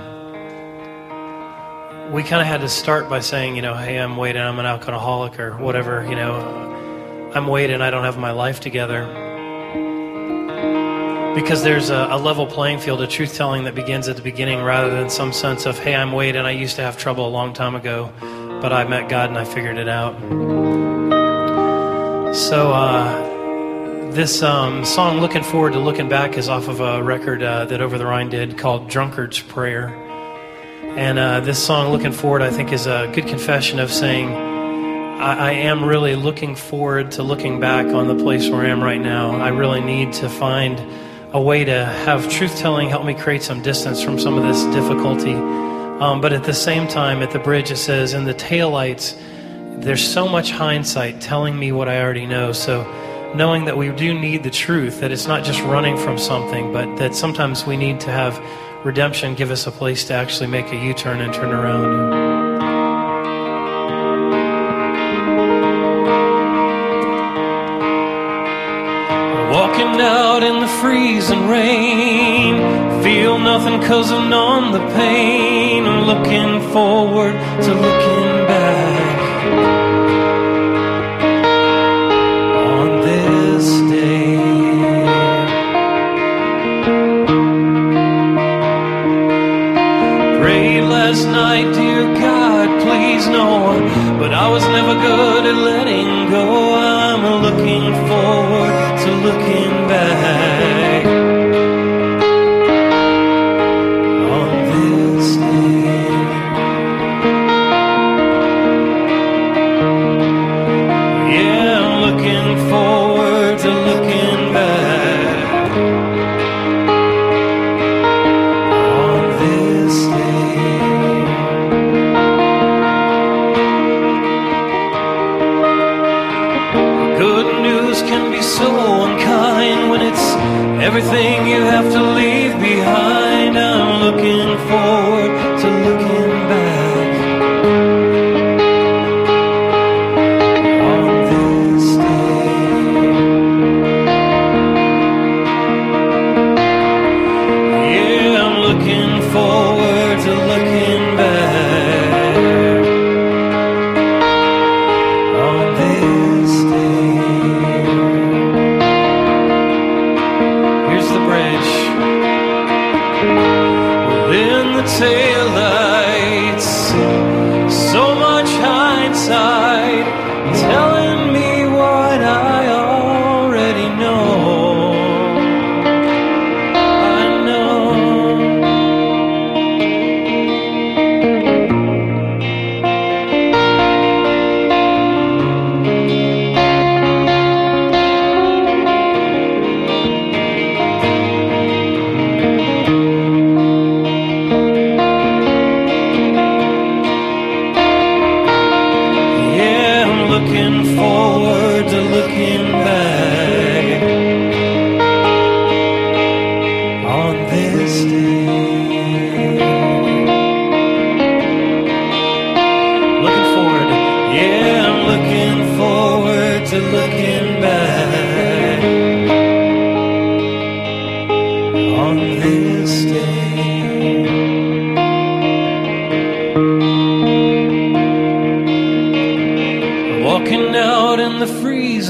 we kind of had to start by saying, you know, hey, I'm waiting, I'm an alcoholic or whatever, you know, I'm waiting, I don't have my life together because there's a, a, level playing field of truth telling that begins at the beginning rather than some sense of, hey, I'm Wade and I used to have trouble a long time ago, but I met God and I figured it out. So, uh, this um, song, Looking Forward to Looking Back, is off of a record uh, that Over the Rhine did called Drunkard's Prayer. And uh, this song, Looking Forward, I think is a good confession of saying, I, I am really looking forward to looking back on the place where I am right now. I really need to find a way to have truth telling help me create some distance from some of this difficulty. Um, but at the same time, at the bridge, it says, in the taillights, there's so much hindsight telling me what I already know. So, knowing that we do need the truth, that it's not just running from something, but that sometimes we need to have redemption give us a place to actually make a U turn and turn around. Out in the freezing rain. Feel nothing cause I'm numb the pain. I'm looking forward to looking back. On this day. Prayed last night, dear God, please no. But I was never good at letting go. I'm looking forward to looking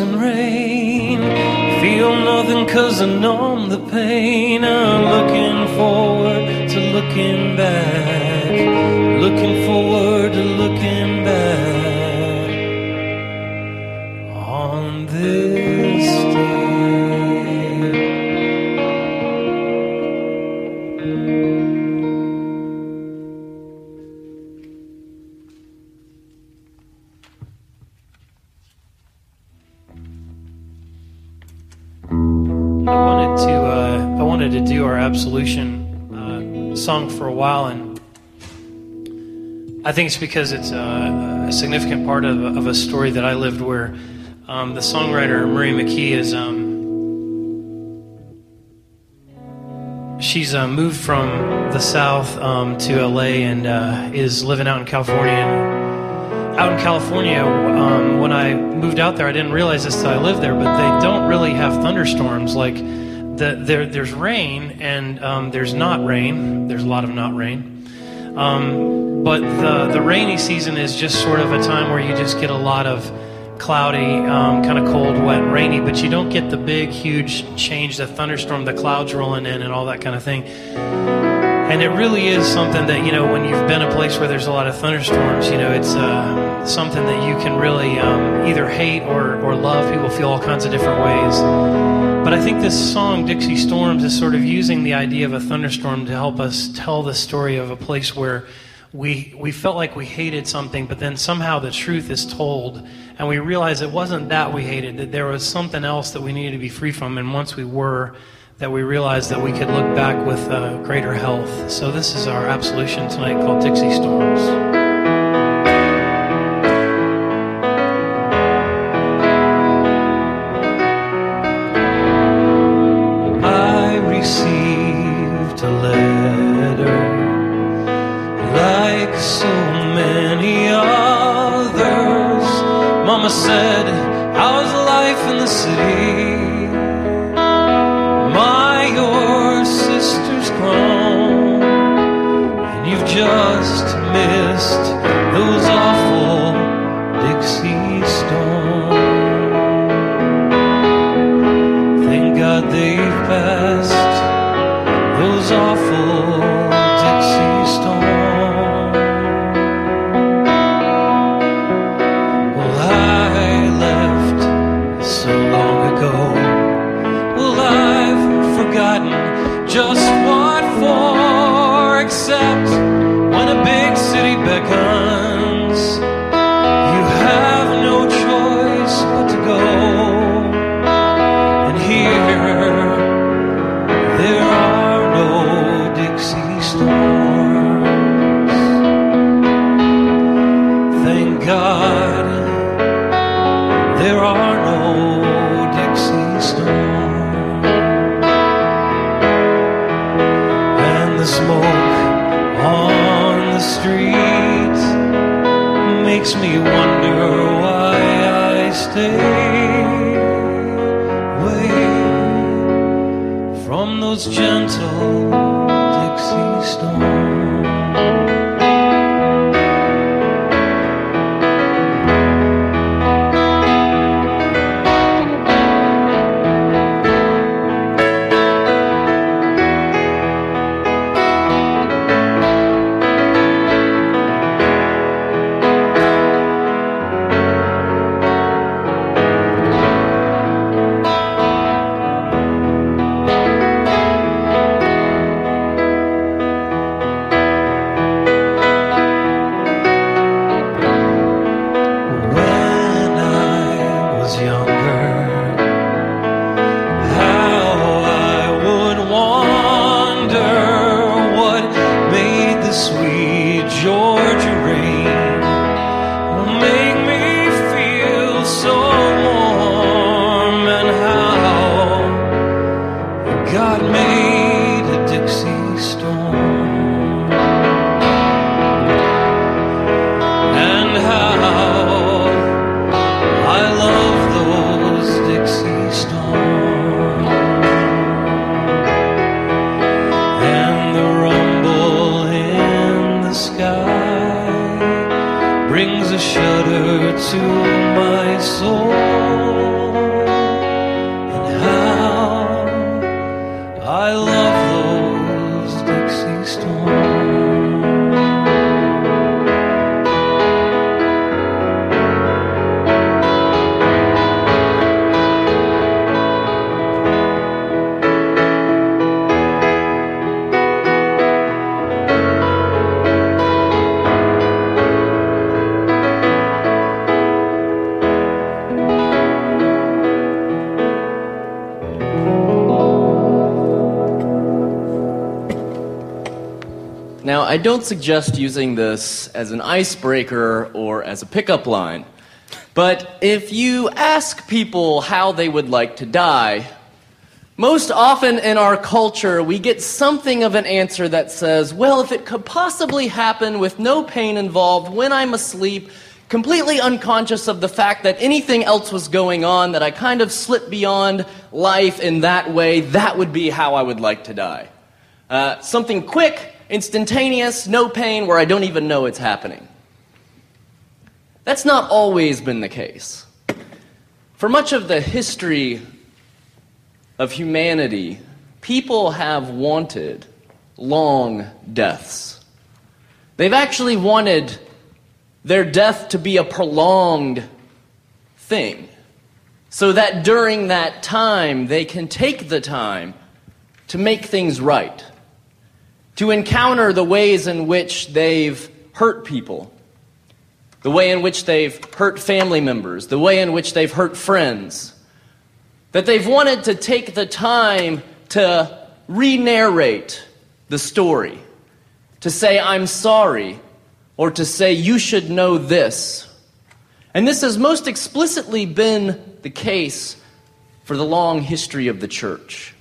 freezing rain. Feel nothing cause I numb the pain. I'm looking forward to looking back. Looking forward to looking back I think it's because it's a, a significant part of, of a story that I lived where um, the songwriter Marie McKee is um, she's uh, moved from the south um, to LA and uh, is living out in California. And, out in California, um, when I moved out there, I didn't realize this till I lived there, but they don't really have thunderstorms. Like, the, there, there's rain and um, there's not rain. There's a lot of not rain. Um, but the, the rainy season is just sort of a time where you just get a lot of cloudy, um, kind of cold, wet, rainy, but you don't get the big, huge change, the thunderstorm, the clouds rolling in, and all that kind of thing. And it really is something that, you know, when you've been a place where there's a lot of thunderstorms, you know, it's uh, something that you can really um, either hate or, or love. People feel all kinds of different ways. But I think this song, Dixie Storms, is sort of using the idea of a thunderstorm to help us tell the story of a place where we, we felt like we hated something, but then somehow the truth is told, and we realize it wasn't that we hated, that there was something else that we needed to be free from. And once we were, that we realized that we could look back with uh, greater health. So this is our absolution tonight called Dixie Storms. They've passed Dixie I don't suggest using this as an icebreaker or as a pickup line, but if you ask people how they would like to die, most often in our culture, we get something of an answer that says, well, if it could possibly happen with no pain involved when I'm asleep, completely unconscious of the fact that anything else was going on, that I kind of slipped beyond life in that way, that would be how I would like to die. Uh, something quick, instantaneous, no pain, where I don't even know it's happening. That's not always been the case. For much of the history of humanity, people have wanted long deaths. They've actually wanted their death to be a prolonged thing, so that during that time they can take the time to make things right, to encounter the ways in which they've hurt people, the way in which they've hurt family members, the way in which they've hurt friends. That they've wanted to take the time to re narrate the story, to say, I'm sorry, or to say, you should know this. And this has most explicitly been the case for the long history of the church.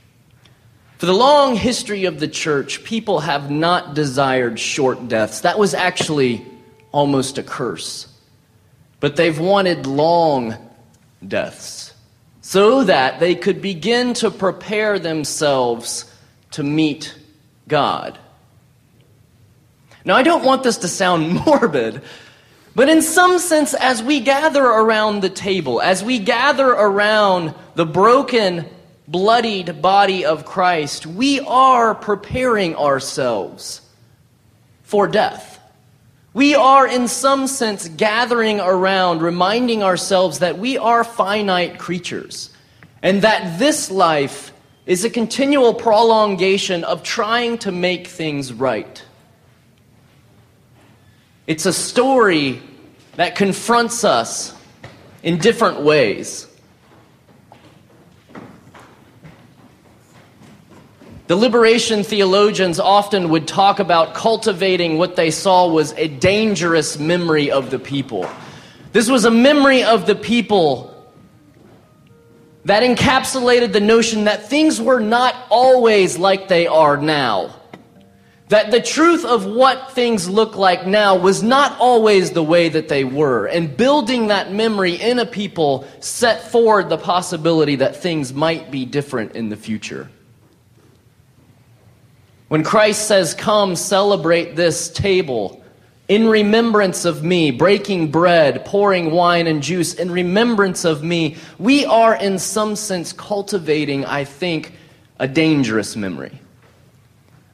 For the long history of the church, people have not desired short deaths. That was actually almost a curse. But they've wanted long deaths so that they could begin to prepare themselves to meet God. Now, I don't want this to sound *laughs* morbid, but in some sense, as we gather around the table, as we gather around the broken, bloodied body of Christ, we are preparing ourselves for death. We are, in some sense, gathering around, reminding ourselves that we are finite creatures and that this life is a continual prolongation of trying to make things right. It's a story that confronts us in different ways. The liberation theologians often would talk about cultivating what they saw was a dangerous memory of the people. This was a memory of the people that encapsulated the notion that things were not always like they are now. That the truth of what things look like now was not always the way that they were. And building that memory in a people set forward the possibility that things might be different in the future. When Christ says, Come celebrate this table in remembrance of me, breaking bread, pouring wine and juice in remembrance of me, we are in some sense cultivating, I think, a dangerous memory.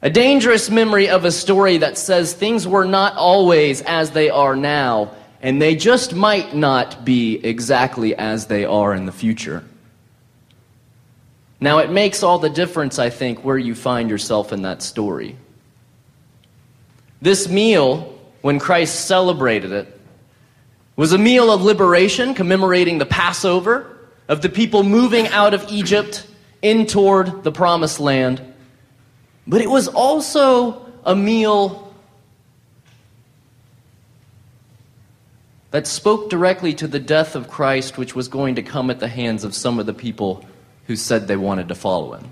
A dangerous memory of a story that says things were not always as they are now, and they just might not be exactly as they are in the future. Now, it makes all the difference, I think, where you find yourself in that story. This meal, when Christ celebrated it, was a meal of liberation, commemorating the Passover, of the people moving out of Egypt in toward the promised land. But it was also a meal that spoke directly to the death of Christ, which was going to come at the hands of some of the people who said they wanted to follow him.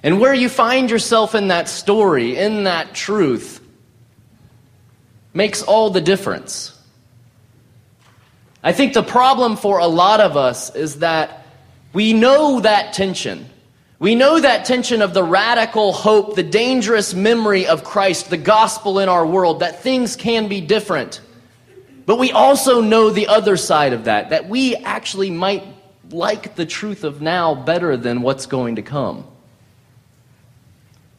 And where you find yourself in that story, in that truth, makes all the difference. I think the problem for a lot of us is that we know that tension. We know that tension of the radical hope, the dangerous memory of Christ, the gospel in our world, that things can be different. But we also know the other side of that, that we actually might like the truth of now better than what's going to come.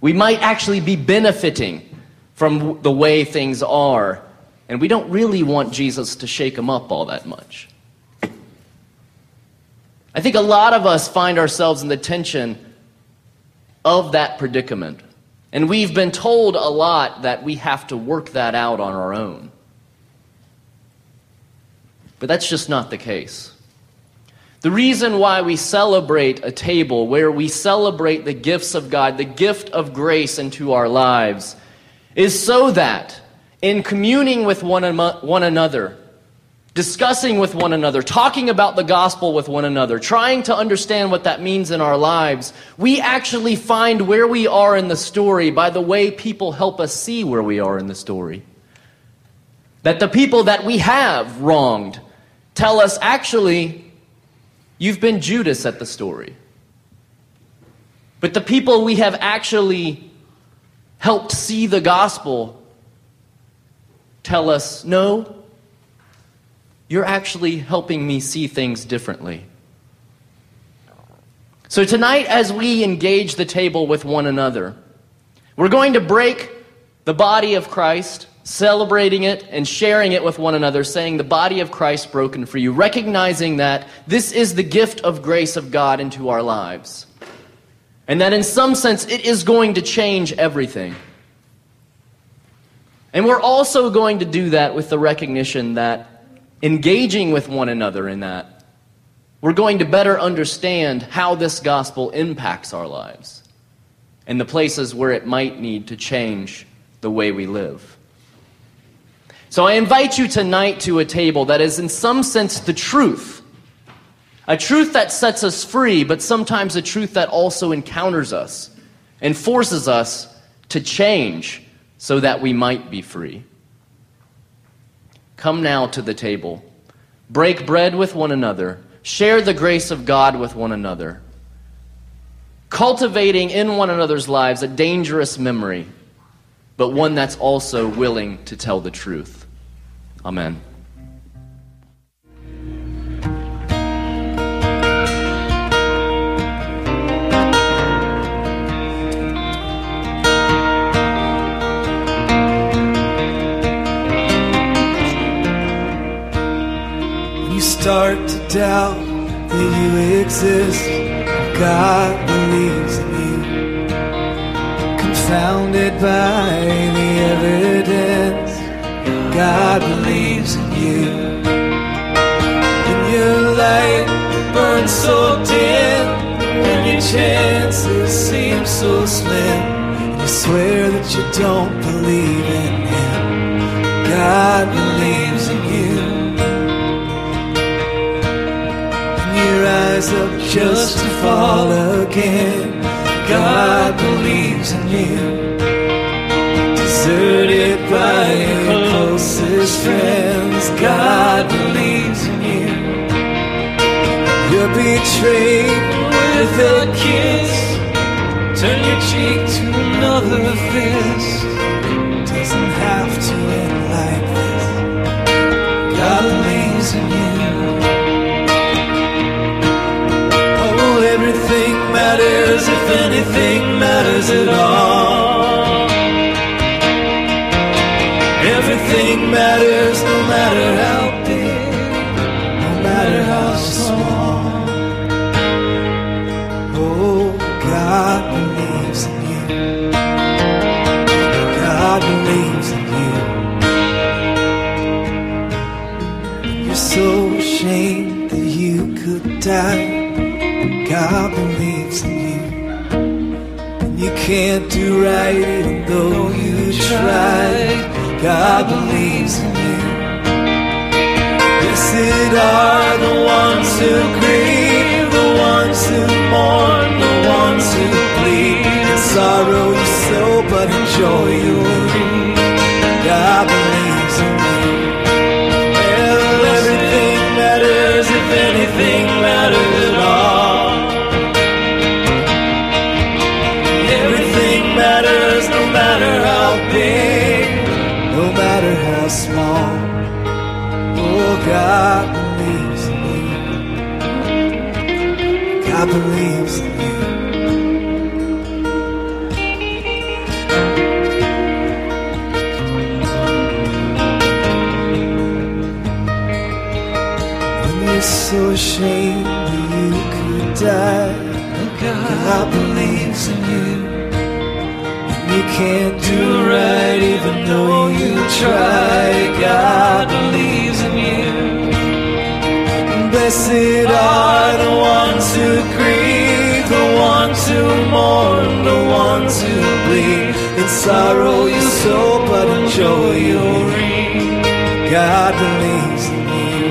We might actually be benefiting from the way things are, and we don't really want Jesus to shake them up all that much. I think a lot of us find ourselves in the tension of that predicament. And we've been told a lot that we have to work that out on our own. But that's just not the case. The reason why we celebrate a table where we celebrate the gifts of God, the gift of grace into our lives, is so that in communing with one, one another, discussing with one another, talking about the gospel with one another, trying to understand what that means in our lives, we actually find where we are in the story by the way people help us see where we are in the story. That the people that we have wronged tell us, actually, you've been Judas at the story. But the people we have actually helped see the gospel tell us, no, you're actually helping me see things differently. So, tonight, as we engage the table with one another, we're going to break the body of Christ, celebrating it and sharing it with one another, saying, The body of Christ broken for you, recognizing that this is the gift of grace of God into our lives. And that in some sense, it is going to change everything. And we're also going to do that with the recognition that engaging with one another in that, we're going to better understand how this gospel impacts our lives and the places where it might need to change the way we live. So I invite you tonight to a table that is, in some sense, the truth. A truth that sets us free, but sometimes a truth that also encounters us and forces us to change so that we might be free. Come now to the table. Break bread with one another. Share the grace of God with one another. Cultivating in one another's lives a dangerous memory, but one that's also willing to tell the truth. Amen. You start to doubt that you exist, God believes in you. Confounded by the evidence, God believes in you. When your light burns so dim, when your chances seem so slim, and you swear that you don't believe in Him, God believes in you. When you rise up just to fall again. God believes in you. Deserted by your closest friends, God believes in you. You're betrayed with a kiss. Turn your cheek to another fist. God believes in you. Blessed are can't do right, even though you try, God believes in you. Blessed are the ones who grieve, the ones who mourn, the ones who bleed. In sorrow you sow, but in joy you'll reap. God believes in you.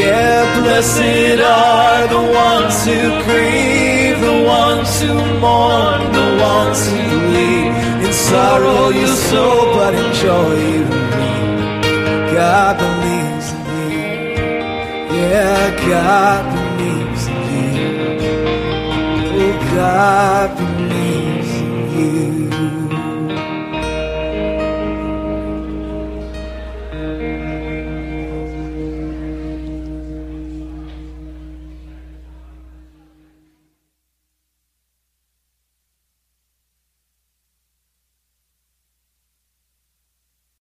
Yeah, blessed are the ones who grieve, the ones who mourn, the ones who bleed. In sorrow you sow, but in joy you reap. God believes in you. Yeah, God believes in you. Oh, God believes in you.